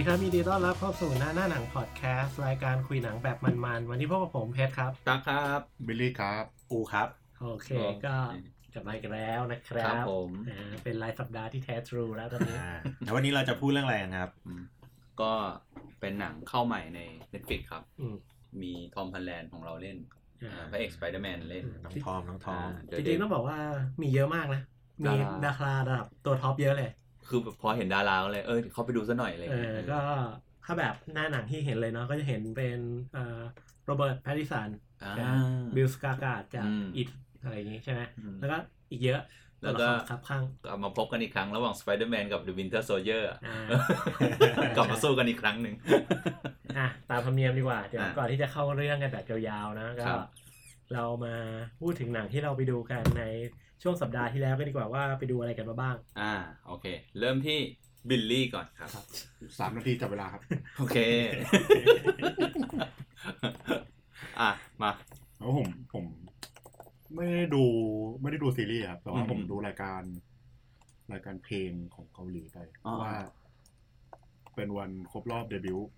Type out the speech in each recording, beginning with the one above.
ดีครับยินดีต้อนรับเข้าสู่หน้าหน้าหนังพอดแคสต์รายการคุยหนังแบบมันๆ วันนี้พบกับผมเพชรครับตักครับบิลลี่ครับอูครับ โอเคก็กลับมาอีกแล้วนะครัครับบผมอ่าเป็นรายสัปดาห์ที่แท้ทรูแล้วตอนนี้อ่าแล้ววันนี้เราจะพูดเรื่องอะไรกันครับอืมก็เป็นหนังเข้าใหม่ใน Netflix ครับอืมมีทอมฮอลแลนด์ของเราเล่นอ่าอ่าพระเอกสไปเดอร์แมนเล่นน้องทอมน้องทอมอ่าจริงๆต้องบอกว่ามีเยอะมากนะมีดาราดาราระดับตัว top เยอะเลย คือพอเห็นดาราก็เลย เออเขาไปดูซะหน่อยอะไรเอเงี้ยอก็ถ้าแบบหน้าหนังที่เห็นเลยเนาะก็จะเห็นเป็นเอ่อโรเบิร์ตแพตติสันอ่าบิลสการ์สการ์ดจากอืมอิทอะไรอย่างงี้ใช่ไหมอืมแล้วก็อีกเยอะแล้วก็ตัวะครครับข้างกลับมาพบกันอีกครั้งระหว่างสไปเดอร์แมนกับ The Winter Soldier อ่ากลับมาสู้กันอีกครั้งหนึ่งอะตามธรรมเนียมดีกว่า เดี๋ยวอะก่อนที่จะเข้าเรื่องกันแบบยาวๆนะก็ครับเรามาพูดถึงหนังที่เราไปดูกันใน ช่วงสัปดาห์ที่แล้วกันดีกว่าว่าไปดูอะไรกันมาบ้าง อ่าโอเค เริ่มที่บิลลี่ก่อนครับสามนาทีจับเวลาครับ โอเค อะมาแล้วผมผมไม่ได้ดูไม่ได้ดูซีรีส์ครับแต่ว่าอืมผมดูรายการรายการเพลงของเกาหลีไปอ๋อว่า เป็นวันครบรอบเดบิวต์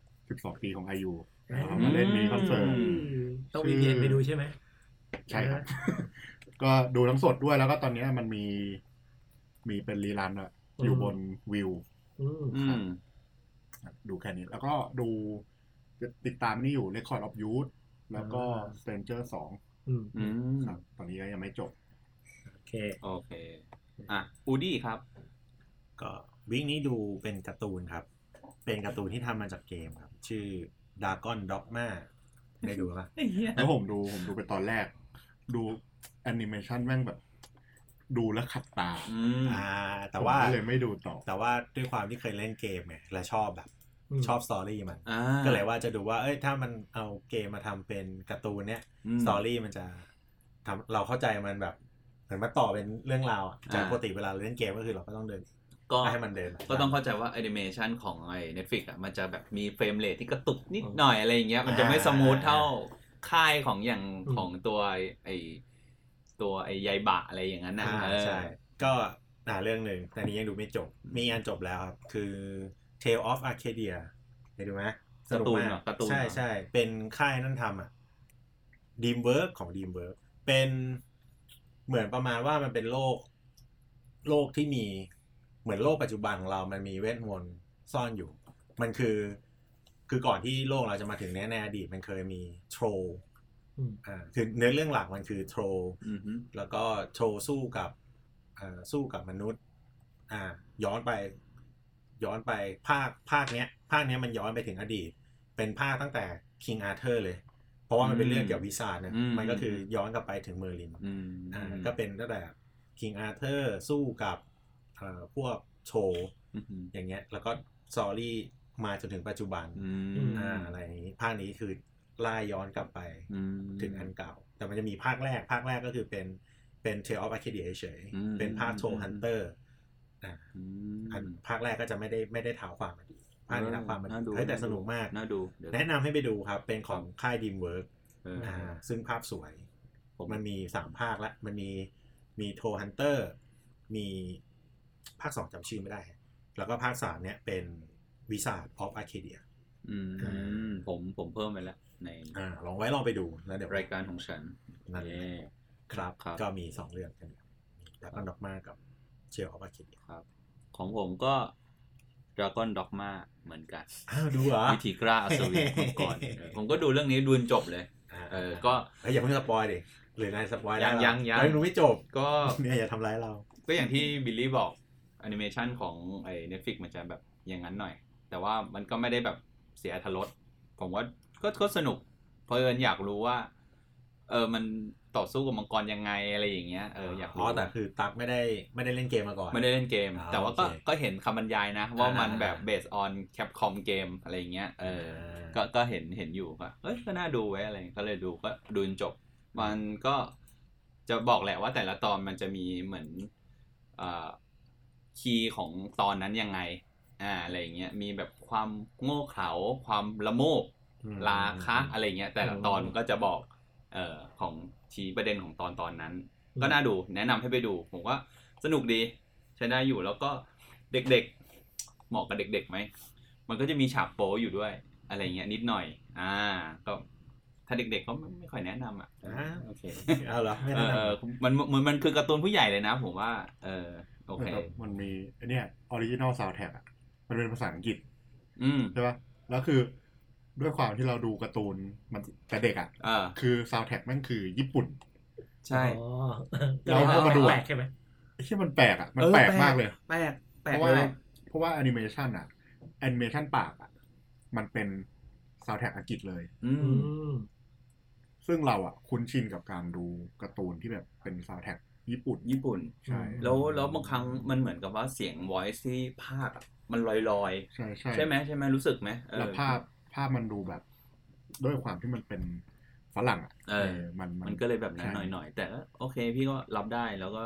12 ปีของไอยูอืมมาเล่นมีคอนเสิร์ตต้องมีเย็นไปดูใช่ไหมใช่ครับ ก็ดูทั้งสดด้วยแล้วก็ตอนเนี้ยมันมีมีเป็นรีลันอะอยู่บนวิวอืมอืมดูแค่นี้ แล้วก็ดูติดตามนี่อยู่ Record of Youth แล้วก็ Stranger 2อืมอืมครับตอนนี้ก็ยังไม่จบ โอเค โอเค อะอูดี้ครับ ก็ week นี้ดูเป็นการ์ตูนครับ เป็นการ์ตูนที่ทำมาจากเกมครับ ชื่อ Dragon Dogma ได้ดูปะแล้วผมดูผมดูไปตอนแรก ดูแอนิเมชันแม่งแบบ ดูแล้วขัดตาอืมอ่า แต่ว่าผมก็เลยไม่ดูต่อ แต่ว่าด้วยความที่เคยเล่นเกมไงและชอบแบบอืมชอบ story มันอ่าก็เลยว่าจะดูว่า เอ้ยถ้ามันเอาเกมมาทำเป็นการ์ตูนเนี้ยอืม story มันจะทำเราเข้าใจมันแบบเหมือนมาต่อเป็นเรื่องราวอะจากอ่าปกติเวลาเราเล่นเกมก็คือเราก็ต้องเดินก็ให้มันเดิน ก็ต้องเข้าใจว่าแอนิเมชันของไอ้ Netflix อะมันจะแบบมีเฟรมเรทที่กระตุกนิดหน่อยอะไรอย่างเงี้ยมันจะไม่สมูทเท่า ค่ายของอย่างอืมของตัวไอ้ตัวไอ้ใยบะอะไรอย่างนั้นนะอ่าเออใช่ก็อ่าเรื่องหนึ่งแต่นี้ยังดูไม่จบ มีอันจบแล้วครับ คือ Tale of Arcadia ได้ดูไหมสการ์นุกตูนมาเหรอกการ์ตูนใช่เหรอใช่เป็นค่ายนั่นทำอะ Dreamwork ของ Dreamwork เป็นเหมือนประมาณว่ามันเป็นโลก โลกที่มีเหมือนโลกปัจจุบันของเรามันมีเวทมนต์ซ่อนอยู่ มันคือ คือก่อนที่โลกเราจะมาถึงเนี้ยในอดีตมันเคยมีโทรอืมอ่าคือเนื้อเรื่องหลักมันคือโทรอือฮึแล้วก็โทรสู้กับอ่าสู้กับมนุษย์ อ่า ย้อนไป ย้อนไปภาคภาคเนี้ย ภาคเนี้ยมันย้อนไปถึงอดีต เป็นภาคตั้งแต่ King Arthur เลย เพราะว่ามันเป็นเรื่องเกี่ยวกับวิสานะมันก็คือย้อนกลับไปถึงเมอร์ลินอืมอ่าก็เป็นตั้งแต่ King Arthur สู้กับเอ่อพวกโชว์อือฮึอย่างเงี้ย แล้วก็ซอรี่ มาจนถึงปัจจุบันอืมอ่าอะไรอย่างนี้ภาคนี้คือล่าย้อนกลับไปอืมถึงอันเก่า แต่มันจะมีภาคแรก ภาคแรกก็คือเป็นเป็น Tale of Arcadia เฉยๆอืมเป็นภาค Troll Hunter อ่าอืมอันภาคแรกก็จะไม่ได้ไม่ได้เท้าความมาดีภาคนี้เท้าความมาน่าดูดีเฮ้ยแต่สนุกมากน่าดูเดี๋ยวแนะนำให้ไปดูครับ เป็นของค่าย Dreamwork เอออ่าซึ่งภาพสวยผมมันมีสามภาคแล้วมันมีมี Troll Hunter มีภาคสองจำชื่อไม่ได้ แล้วก็ภาคสามเนี่ยเป็น Wizard of Arcadia อืมผมผมเพิ่มไปแล้วในอ่าลองไว้ลองไปดูแล้วเดี๋ยวรายการของฉันนั่นแหละเย้ครับครับก็มีสองเรื่องกันแล้วก็ Dogma กับ Tale of Arcadia ครับ ของผมก็ Dragon Dogma เหมือนกันอ้าวดูเหรอวิถีกล้าอัศวินมังกรเออผมก็ดูเรื่องนี้ดูจนจบเลยเออก็เฮ้ยอย่าเพิ่ง spoil ดิหรือนาย spoil ได้ยังยังยังเรายังดูไม่จบก็เนี่ยอย่าทำร้ายเรา ก็อย่างที่บิลลี่บอกแอนิเมชันของไอ้ Netflix มันจะแบบอย่างนั้นหน่อย แต่ว่ามันก็ไม่ได้แบบเสียอรรถรสผมว่าก็ก็สนุก เพราะเอิญอยากรู้ว่า เออมันต่อสู้กับมังกรยังไงอะไรอย่างเงี้ยเอออยากอ๋รู้อแต่คือตักไม่ได้ไม่ได้เล่นเกมมาก่อน ไม่ได้เล่นเกมอ่าแต่ว่าก็โอเคก็เห็นคำบรรยายนะ ว่ามันอ่า แบบ based on Capcom เกมอะไรอย่างเงี้ยเออ ก็ก็เห็นเห็นอยู่ว่าเอ้ยก็น่าดูไว้อะไรก็เลยดูก็ดูจนจบ มันก็จะบอกแหละว่าแต่ละตอนมันจะมีเหมือนอ่าคีย์ของตอนนั้นยังไง อ่าอะไรอย่างเงี้ยมีแบบความโง่เขลาความละโมบอืมราคะอะไรเงี้ยแต่ละตอนมันก็จะบอกเอ่อของชี้ประเด็นของตอนตอนนั้น ก็น่าดูแนะนำให้ไปดูผมว่าสนุกดีใช้ได้อยู่แล้วก็เด็กๆ เหมาะกับเด็กๆไหมมันก็จะมีฉากโป๊อยู่ด้วยอะไรเงี้ยนิดหน่อย อ่า ก็ถ้าเด็กๆเขาไม่ไม่ค่อยแนะนำอะอ่าโอเคเอาเหรอไม่เอแนะอนเออมันมันมันคือการ์ตูนผู้ใหญ่เลยนะ ผมว่า เออโอเคแบบมันมีไอ้เนี่ย original soundtrack อะ มันเป็นภาษาอังกฤษ อืมใช่ปะแล้วคือด้วยความที่เราดูการ์ตูนมันแต่เด็กอะเออคือซาวด์แท็กแม่งคือญี่ปุ่น ใช่ อ๋อเราก็มาดู แปลกใช่ไหมไอ้ที่มันแปลกอะ มันเออแปลกมากเลย แปลกแปลเพกราะว่าเลยเพราะว่าแอนิเมชันอะแอนิเมชันปากอะ มันเป็นซาวด์แท็กอังกฤษเลย อือืม มซึ่งเราอะคุ้นชินกับการดูการ์ตูนที่แบบเป็นซาวด์แท็ก ญี่ปุ่น ญี่ปุ่น ใช่ แล้วแล้วบางครั้งมันเหมือนกับว่าเสียง voice ที่ภาคอะมันลอยลอยใช่ใช่ๆใช่ไหมใช่ไหมรู้สึกไหมเออแล้วภาพภาพมันดูแบบ ด้วยความที่มันเป็นฝรั่งอะเออมันมันก็เลยแบบนั้นใช่หน่อยๆแต่ก็โอเค พี่ก็รับได้แล้วก็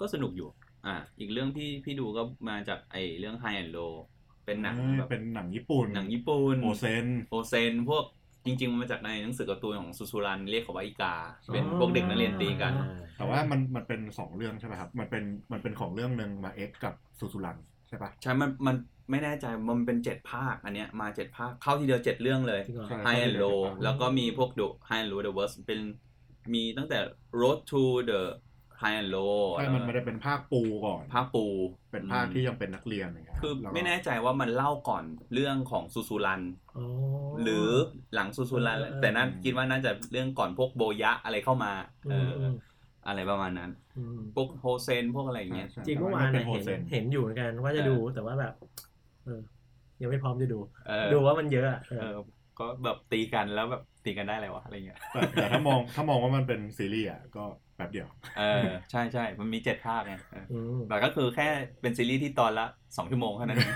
ก็สนุกอยู่ อ่า อีกเรื่องที่พี่ดูก็มาจากไอเรื่อง High and Low เป็นหนังเออแบบเป็นหนังญี่ปุ่น หนังญี่ปุ่นโอเซนโอเซนพวก จริง ๆ มันมาจากในหนังสือการ์ตูนของซูซูรันเรียกเขาว่าอีกา เป็นพวกเด็กนักเรียนตีกัน แต่ว่ามันมันเป็นสองเรื่องใช่ไหมครับ มันเป็นมันเป็นของเรื่องหนึ่งมาเอ็กกับซูซูรันใช่ปะใช่ มันมันไม่แน่ใจมันเป็นเจ็ดภาคอันเนี้ยมาเจ็ดภาคเข้าทีเดียวเจ็ดเรื่องเลยจริงเหรอใช่ High and Low แล้วก็มีพวก The High and Low The Worst เป็นมีตั้งแต่ Road to the High and Low ใช่มันไม่ได้เป็นภาคปูก่อน ภาคปู เป็นภาคที่ยังเป็นนักเรียนอย่างเงี้ยคือล้วก็ไม่แน่ใจว่ามันเล่าก่อนเรื่องของซูซูรันอ๋อหรือหลังซูซูรันเออเออแต่นั่นคิดว่าน่าจะเรื่องก่อนพวกโบยะอะไรเข้ามา เออือมออืมอะไรประมาณนั้นอืมพวกโฮเซนพวกอะไรอย่างเงี้ยใช่จริงแต่เมื่อวานเป็น่ะโฮเห็นเซนเห็นอยู่เหมือนกันว่าจะดูแต่ว่าแบบ เออ ยังไม่พร้อมจะดูเออดูว่ามันเยอะอะเอเอออ ก็แบบตีกันแล้วแบบตีกันได้อะไรวะอะไรเงี้ยแต่แต่ถ้ามองถ้ามองว่ามันเป็นซีรีส์อะก็ แป๊บเดียว เออ ใช่ใช่ มันมีเจ็ดภาคไงเอออืมแต่ก็คือแค่เป็นซีรีส์ที่ตอนละสองชั่วโมงเท่านั้นเอง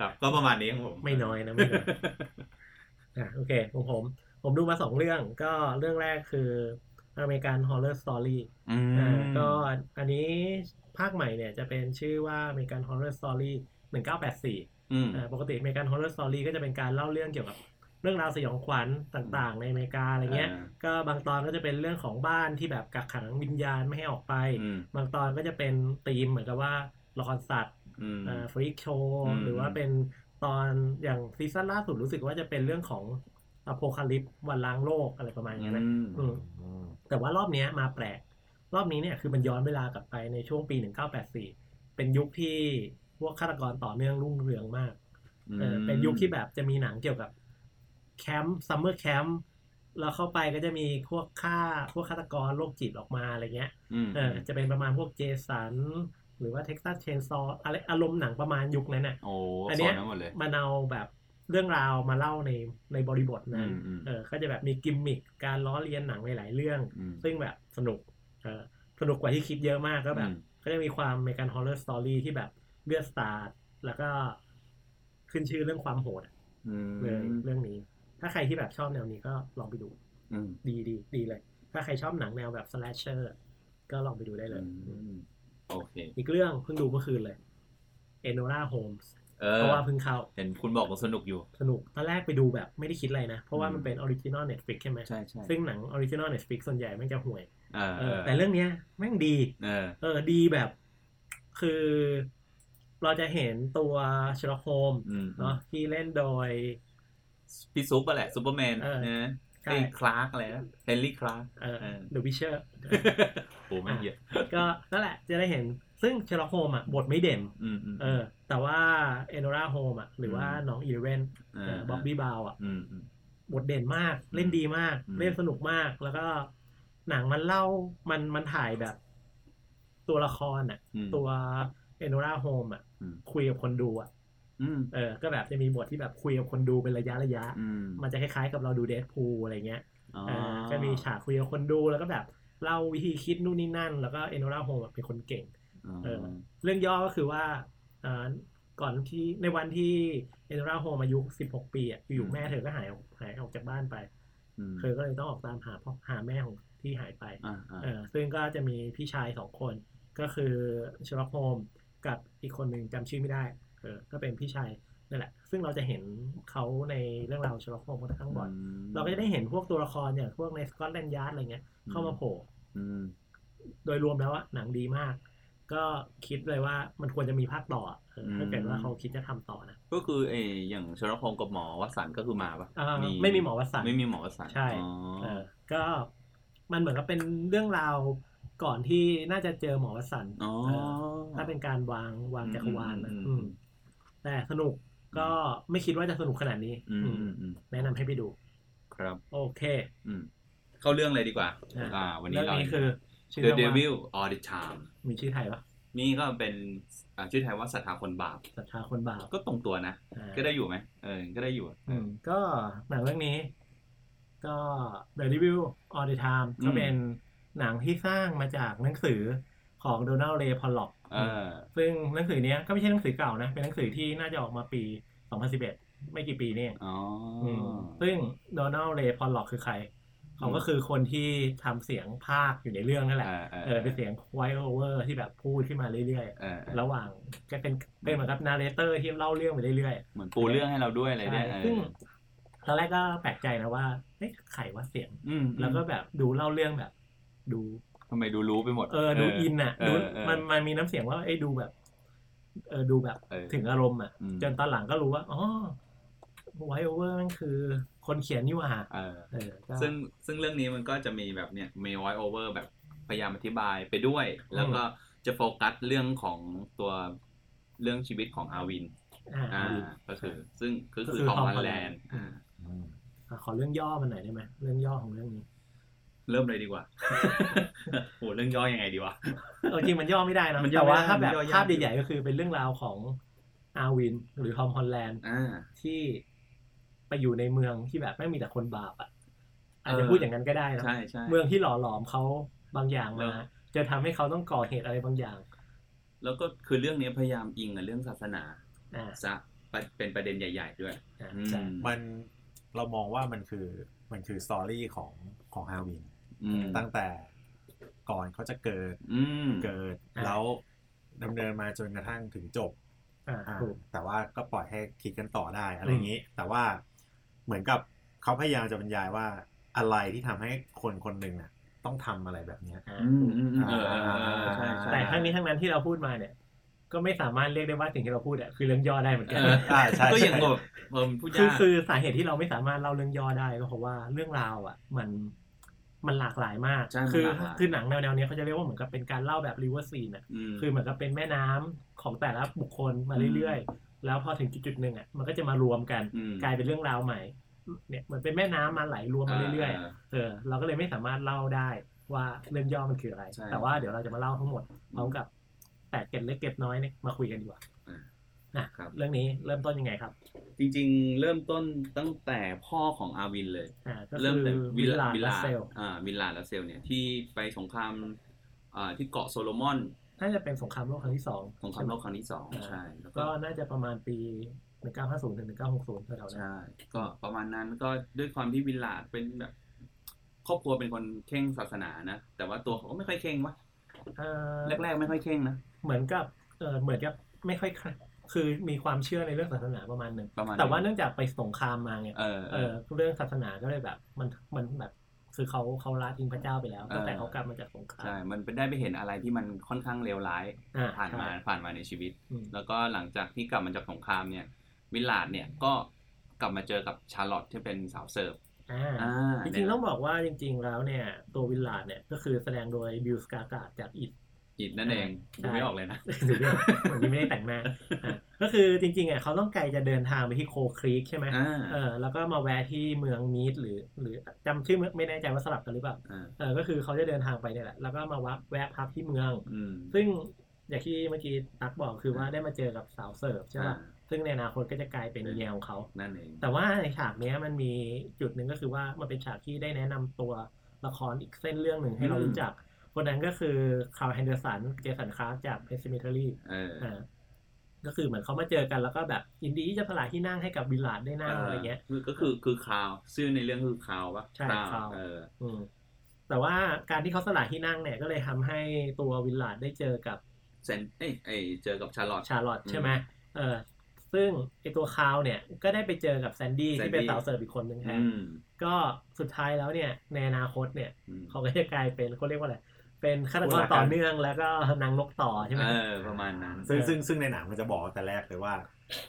ครับก็ประมาณนี้ของผม ไม่น้อยนะไม่น้อยอะโอเคของผม ผมดูมาสองเรื่องก็เรื่องแรกคืออเมริกันฮอ r ์เรอร์สตอรี่อืมอ่าก็อันนี้ภาคใหม่เนี่ยจะเป็นชื่อว่าอเมริกันฮอ r ์เรอร์สตอรี่หนึ่งเก้าแปดสี่อืมปกติอเมริกันฮอ r ์เรอร์สตอรี่ก็จะเป็นการเล่าเรื่องเกี่ยวกับ เรื่องราวสยองขวัญต่างๆ ในอเมริกาอะไรเงี้ยอ่าก็บางตอนก็จะเป็นเรื่องของบ้านที่แบบกักขังวิญญาณไม่ให้ออกไปอืมบางตอนก็จะเป็นธีมเหมือนกับว่าละครสัตว์อืม Freak Show อืมหรือว่าเป็นตอนอย่าง season ล่าสุดรู้สึกว่าจะเป็นเรื่องของ Apocalypse วันล้างโลกอะไรประมาณเนี้ยนะอืมอืมแต่ว่ารอบเนี้ยมาแปลก รอบนี้เนี่ยคือมันย้อนเวลากลับไปในช่วงปี 1984 เป็นยุคที่พวกฆาตกรต่อเนื่องรุ่งเรืองมากเออเป็นยุคที่แบบจะมีหนังเกี่ยวกับ camp summer campแล้วเข้าไปก็จะมีพวกฆ่าพวกฆาตกรโรคจิตออกมาอะไรเงี้ยอืมเออจะเป็นประมาณพวกเจสันหรือว่า Texas Chainsaw อะไรอารมณ์หนังประมาณยุคนั้นน่ะโอ้อันสเนี้อยนนั้นหมดเลยมันเอาแบบเรื่องราวมาเล่าในในบริบทนั้นอืมอืมเออก็จะแบบมีกิมมิคการล้อเลียนหนังในหลายเรื่องอืมซึ่งแบบสนุกเออสนุกกว่าที่คิดเยอะมากก็แบบอืมก็จะมีความเมกันฮอ r ์เรอร์สตอรี่ที่แบบเลือดสตาร์แล้วก็ขึ้นชื่อเรื่องความโหดอะอืมเลยเรื่องนี้ ถ้าใครที่แบบชอบแนวนี้ก็ลองไปดูอืมดีดีดีเลย ถ้าใครชอบหนังแนวแบบ slasher ก็ลองไปดูได้เลยอืมโอเค อีกเรื่องเพิ่งดูเมื่อคืนเลย Enola Holmes เออเพราะว่าเพิ่งเข้า เห็นคุณบอกว่าสนุกอยู่ สนุก ตอนแรกไปดูแบบไม่ได้คิดอะไรนะ เพราะว่าอืมมันเป็น original Netflix ใช่ไหมใช่ใช่ซึ่งหนัง original Netflix ส่วนใหญ่แม่งจะห่วยเออเออแต่เรื่องเนี้ยแม่งดีเออเออ ดีแบบ คือ เราจะเห็นตัว Sherlock Holmes อืมเนาะที่เล่นโดย พี่ซุปอะแหละซูเปอร์แมนเออนะใช่ไอ้ Clark อะไรนะ Henry Clark เออเออ The Witcher โอ้ไม่งเยอะก็นั่นแหละจะได้เห็นซึ่ง Sherlock Holmes อะบทไม่เด่นอืมอืมเออ แต่ว่า Enola Holmes อะหรือว่าอืมน้องอีเวนเออบ๊อบบี้บาวอะอืมอืมบทเด่นมากเล่นดีมากอืมเล่นสนุกมาก แล้วก็หนังมันเล่ามันมันถ่ายแบบ ตัวละครอะอืมตัวเอโนราโฮมอะอืมคุยกับคนดูอะอืม เออ ก็แบบจะมีบทที่แบบคุยกับคนดูเป็นระยะระยะอืมมันจะคล้ายๆกับเราดูเด p พูอะไรเงี้ยอ๋อเออก็มีฉากคุยกับคนดูแล้วก็แบบเล่าวิธีคิดนู่นนี่นั่น แล้วก็เอโนราโฮมเป็นคนเก่งเออเรื่องย่อก็คือว่าอ่าก่อนที่ในวันที่เอโนราโฮมอายุ16ปีอะอยู่ๆแม่เธอก็หายออกหายออกจากบ้านไปมเธอก็เลยต้องออกตามหาพ่อหาแม่ของที่หายไปอ่าอ่าเออซึ่งก็จะมีพี่ชายสองคนก็คือ Sherlock Holmes กับอีกคนหนึ่งจำชื่อไม่ได้ เออก็เป็นพี่ชายนั่นแหละ ซึ่งเราจะเห็นเขาในเรื่องราว Sherlock Holmes ค่อนข้างบ่อย เราก็จะได้เห็นพวกตัวละครอย่างพวกใน Scotland Yard อะไรเงี้ย เข้ามาโผล่อืมโดยรวมแล้วอะหนังดีมาก ก็คิดเลยว่ามันควรจะมีภาคต่อเออถ้าเกิดว่าเขาคิดจะทำต่อนะ ก็คือไออย่างชลพงศ์กับหมอวสันต์ก็คือมาปะอ่าไม่มีหมอวสันต์ไม่มีหมอวสันต์ใช่อ๋อเออก็มันเหมือนกับเป็นเรื่องราวก่อนที่น่าจะเจอหมอวสันต์อ๋อเออถ้าเป็นการวางวางจักรวาลนะอืมอืม แต่สนุกก็ไม่คิดว่าจะสนุกขนาดนี้อืมอืมอืมอืมแนะนำให้ไปดู ครับ โอเค อืมเข้าเรื่องเลยดีกว่า อ่าอ่าวันนี้เรื่องเรานี้คือชื่อ The เรื่องว่า Devil All the Time มีชื่อไทยปะนี่ก็เป็นอ่าชื่อไทยว่าศรัทธาคนบาปศรัทธาคนบาปก็ตรงตัวนะอ่าก็ได้อยู่ไหมเออ ก็ได้อยู่อืมก็หนังเรื่องนี้ ก็ The Devil All the Time ก็เป็นหนังที่สร้างมาจากหนังสือ ของ Donald Ray Pollock เออซึ่งหนังสือเนี้ยก็ไม่ใช่หนังสือเก่านะ เป็นหนังสือที่น่าจะออกมาปี 2011 ไม่กี่ปีนี่เองอ๋อออืมซึ่ง Donald Ray Pollock คือใคร เขาก็คือคนที่ทำเสียงพากย์อยู่ในเรื่องนั่นแหละเออเออเออเป็นเสียงไวโอเวอร์ที่แบบพูดขึ้นมาเรื่อยเออเออๆระหว่างก็เป็นเป็นเหมือนกับ narrator ที่เล่าเรื่องไปเรื่อยๆ เหมือนปูเรื่องให้เราด้วยอะไรเนี่ยใช่เออซึ่งตอนแรกก็แปลกใจนะว่าเอ๊ะไขว่าเสียงอืมแล้วก็แบบดูเล่าเรื่องแบบ ดู ทำไมดูรู้ไปหมด เออดู in อะเอดูอเออมันมันมีน้ำเสียงว่าเอ้ยดูแบบ เออดูแบบเออถึงอารมณ์อะอืมจนตอนหลังก็รู้ว่าอ๋อไวโอเวอร์มันคือคนเขียนนี่หว่าเออเออก็ซึ่งซึ่งเรื่องนี้มันก็จะมีแบบเนี่ยมี voice over แบบพยายามอธิบายไปด้วย แล้วก็จะโฟกัสเรื่องของตัวเรื่องชีวิตของอาวิน อ่าอ่าก็คือ ซึ่งก็คือก็คือทอม Tom ฮอลแลน Holland ด์อ่าอืมอะขอเรื่องย่อมันหน่อยได้ไหมเรื่องย่อของเรื่องนี้ เริ่มเลยดีกว่าโหเรื่องย่อยังไงดีวะเออจริงมันย่อไม่ได้นะมันย่อแต่ว่าไม่ได้ถ้าแบบมันย่อยากภาพใหญ่ๆก็คือเป็นเรื่องราวของอาวิน หรือทอมฮอลแลนด์อ่าที่ไปอยู่ในเมืองที่แบบไม่มีแต่คนบาปอะอาจจะเออพูดอย่างนั้นก็ได้นะใช่ใช่เมืองที่หล่อหลอมเขาบางอย่างแล้มาวจะทำให้เขาต้องก่อเหตุอะไรบางอย่าง แล้วก็คือเรื่องนี้พยายามอิงกับเรื่องศาสนาอ่าซะเป็นประเด็นใหญ่ ๆ ด้วยอ่าอืใช่มมันเรามองว่ามันคือมันคือสตอรี่ของของฮาวินอืม ตั้งแต่ก่อนเขาจะเกิดอืมเกิดแล้วดำเนินมาจนกระทั่งถึงจบอ่าอ่าถูกแต่ว่าก็ปล่อยให้คิดกันต่อได้อะไรอย่างนี้ แต่ว่าเหมือนกับเขาพยายามจะบรรยายว่าอะไรที่ทำให้คนคนหนึ่งน่ะ ต้องทำอะไรแบบเนี้ยอ่าอืมอืมอืมเออเออเออใช่ใช่แต่ทั้งนี้ทั้งนั้นที่เราพูดมาเนี่ย ก็ไม่สามารถเรียกได้ว่าสิ่งที่เราพูดอะคือเรื่องย่อได้เหมือนเอกันออ่าใช่ก็อย่างใช่แบบเออพูดคือยากคือสาเหตุที่เราไม่สามารถเล่าเรื่องย่อได้ก็เพราะว่าเรื่องราวอะ มัน มันหลากหลายมากใช่มันคือหลากหลายคือหนังแนวๆเนี้ยเขาจะเรียกว่าเหมือนกับเป็นการเล่าแบบ river scene อะมคือเหมือนกับเป็นแม่น้ำของแต่ละบุคคลมาเรื่อยๆ แล้วพอถึงจุดๆหนึ่งอะมันก็จะมารวมกันอืมกลายเป็นเรื่องราวใหม่เนี่ยเหมือนเป็นแม่น้ำมาไหลรวมมาเรื่อยๆ เออเราก็เลยไม่สามารถเล่าได้ว่าเรื่องย่อมันคืออะไรใช่แต่ว่าเดี๋ยวเราจะมาเล่าทั้งหมดพร้อมกับแตกเกร็ดเล็กเกร็ดน้อยเนี่ยมาคุยกันดีกว่าอ่า นะครับเรื่องนี้เริ่มต้นยังไงครับ จริงๆ เริ่มต้นตั้งแต่พ่อของอาวินเลยอ่าก็เริ่มคือแต่วิวิลลลาวิลและลาเซลอ่า Willard Russell เนี่ยที่ไปสงครามอ่าที่เกาะโซโลมอนน่าจะเป็นสงครามโลกครั้งที่สองสงครามโลกครั้งที่สองอ่าใช่แล้วก็ก็น่าจะประมาณปี1950ถึง1960แถวๆนั้นใช่ก็ประมาณนั้นก็ด้วยความที่ Willard เป็นแบบครอบครัวเป็นคนเคร่งศาสนานะ แต่ว่าตัวเขาก็ไม่ค่อยเคร่งวะเอ่อแรกๆไม่ค่อยเคร่งนะเหมือนกับเออเหมือนกับไม่ค่อย คคือมีความเชื่อในเรื่องศาสนาประมาณหนึ่งประมาณแต่ว่าเนื่องจากไปสงครามมาไงเออเออเรื่องศาสนาก็เลยแบบ มันมันแบบคือเขาเขาละทิ้งพระเจ้าไปแล้วตั้งแต่เขากลับมาจากสงครามใช่ มันเป็นได้ไปเห็นอะไรที่มันค่อนข้างเลวร้ายอ่าผ่านมาใช่ผ่านมาในชีวิตอืมแล้วก็หลังจากที่กลับมาจากสงครามเนี่ย วิลลาดเนี่ยก็กลับมาเจอกับชาร์ลอตที่เป็นสาวเสิร์ฟอ่าอ่าจริงๆต้องบอกว่าจริง ๆ แล้วเนี่ยตัววิลลาดเนี่ยก็คือแสดงโดยบิลสกากาจากอิต อิดนั่นเองใช่ดูไม่ออกเลยนะดูไม่ออกเหมือนที่ไม่ได้แต่งหน้าอะก็คือจริงๆอะเขาต้องไกลจะเดินทางไปที่โคครีกใช่ไหมอ่าเออแล้วก็มาแวะที่เมืองมีดหรือ หรือจำชื่อเมืองไม่แน่ใจว่าสลับกันหรือเปล่าอ่าเออก็คือเขาจะเดินทางไปเนี่ยแหละแล้วก็มาวักแวะพักที่เมืองอืมซึ่งอย่างที่เมื่อกี้ตักบอกคือว่าได้มาเจอกับสาวเสิร์ฟใช่ป่ะอ่าซึ่งในอนาคตก็จะกลายเป็นเมียของเขานั่นเอง แต่ว่าในฉากเนี้ยมันมีจุดหนึ่งก็คือว่ามันเป็นฉากที่ได้แนะนำตัวละครอีกเส้นเรื่องหนึ่งให้เรารู้จัก คนนั้นก็คือคาร์ลแฮนเดอร์สันเจสันคลาร์กจาก Pet Sematary เอออ่าก็คือเหมือนเขามาเจอกันแล้วก็แบบยินดีที่จะสละที่นั่งให้กับวิลลาดได้นั่งอะไรเงี้ยคือก็คือคือคาวชื่อในเรื่องคือคาวปะใช่ Crown เอออืมแต่ว่าการที่เขาสละที่นั่งเนี่ยก็เลยทำให้ตัววิลลาดได้เจอกับเซนเอ้ยเอ้ยเจอกับชาร์ลอตชาร์ลอตอืมใช่ไหมเออ ซึ่งไอตัวคาร์ลเนี่ยก็ได้ไปเจอกับแซนดี้ที่เป็น Sandy สาวเสิร์ฟอีกคนหนึ่งแทอืนมก็สุดท้ายแล้วเนี่ยในอนาคตเนี่ยอืมเขาก็จะกลายเป็นเขาเรียกว่าอะไร เป็นฆาตกรต่อเนื่องแล้วก็นางนกต่อใช่ไหมเออประมาณนั้น ซึ่งซึ่งซึ่งในหนังมันจะบอกแต่แรกเลยว่า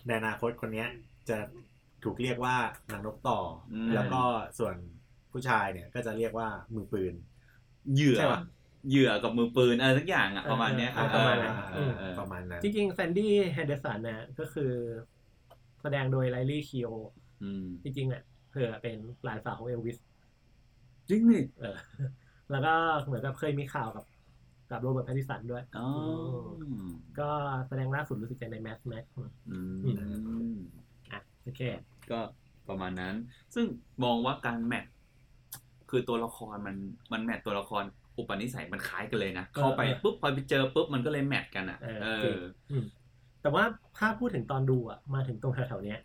ในอนาคตคนเนี้ยจะถูกเรียกว่านางนกต่ออมแล้วก็ส่วนผู้ชายเนี่ยก็จะเรียกว่ามือปืน เหยื่อใช่ปะเหยื่อกับมือปืนอะไรสักอย่างอะประมาณเนี้ยเออประมาณนั้นเออเออประมาณนั้นจริงๆแซนดี้แฮนเดอร์สันนะก็คือแสดงโดยไรลีย์คีโออืมจริงๆเนี่ยเธอเป็นหลานสาวของเอลวิสจริงนี่เออ แล้วก็เหมือนกับเคยมีข่าวกับกับโรเบิร์ตแพตติสันด้วยอ๋อก็แสดงล่าสุดรู้สึกจะใน Mad Max อืมอะโอเค ก็ประมาณนั้น ซึ่งมองว่าการ match คือตัวละครมันมัน match ตัวละครอุปนิสัยมันคล้ายกันเลยนะ เข้าไปปุ๊บพอไปเจอปุ๊บมันก็เลย match กันอะเออเอจริงออืมแต่ว่าถ้าพูดถึงตอนดูอะมาถึงตรงแถวๆเนี้ย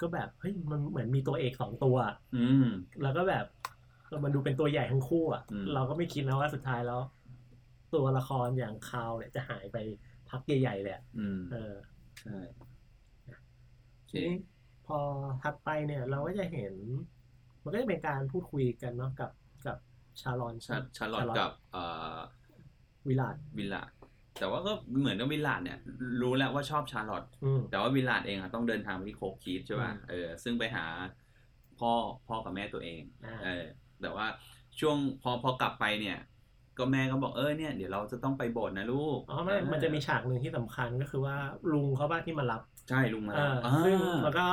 ก็แบบเฮ้ยมันเหมือนมีตัวเอกสองตัว อืมแล้วก็แบบเออ มันดูเป็นตัวใหญ่ทั้งคู่อะอืมเราก็ไม่คิดนะว่าสุดท้ายแล้ว ตัวละครอย่างคาวเนี่ยจะหายไปพักใหญ่ๆเลยอะอืมเออใช่โอเคทีนี้พอถัดไปเนี่ย เราก็จะเห็น มันก็จะเป็นการพูดคุยกันเนาะกับกับชาลอนชาชาร์ลอตกับเอ่อวิลาดวิลลาดแต่ว่าก็เหมือนกับวิลลาดเนี่ย รู้แล้วว่าชอบชาร์ลอตอืมแต่ว่าวิลลาดเองอะต้องเดินทางไปที่โคคีดใช่ป่ะอืมเออซึ่งไปหาพ่อพ่อกับแม่ตัวเองอ่าเออ แต่ว่าช่วงพอพอกลับไปเนี่ย ก็แม่ก็บอกเออเนี่ยเดี๋ยวเราจะต้องไปโบสถ์นะลูกอ๋อไม่มันจะมีฉากหนึ่งที่สำคัญก็คือว่าลุงเขาบ้านที่มารับ ใช่ลุงมาเอแล้วอซึ่งแล้วก็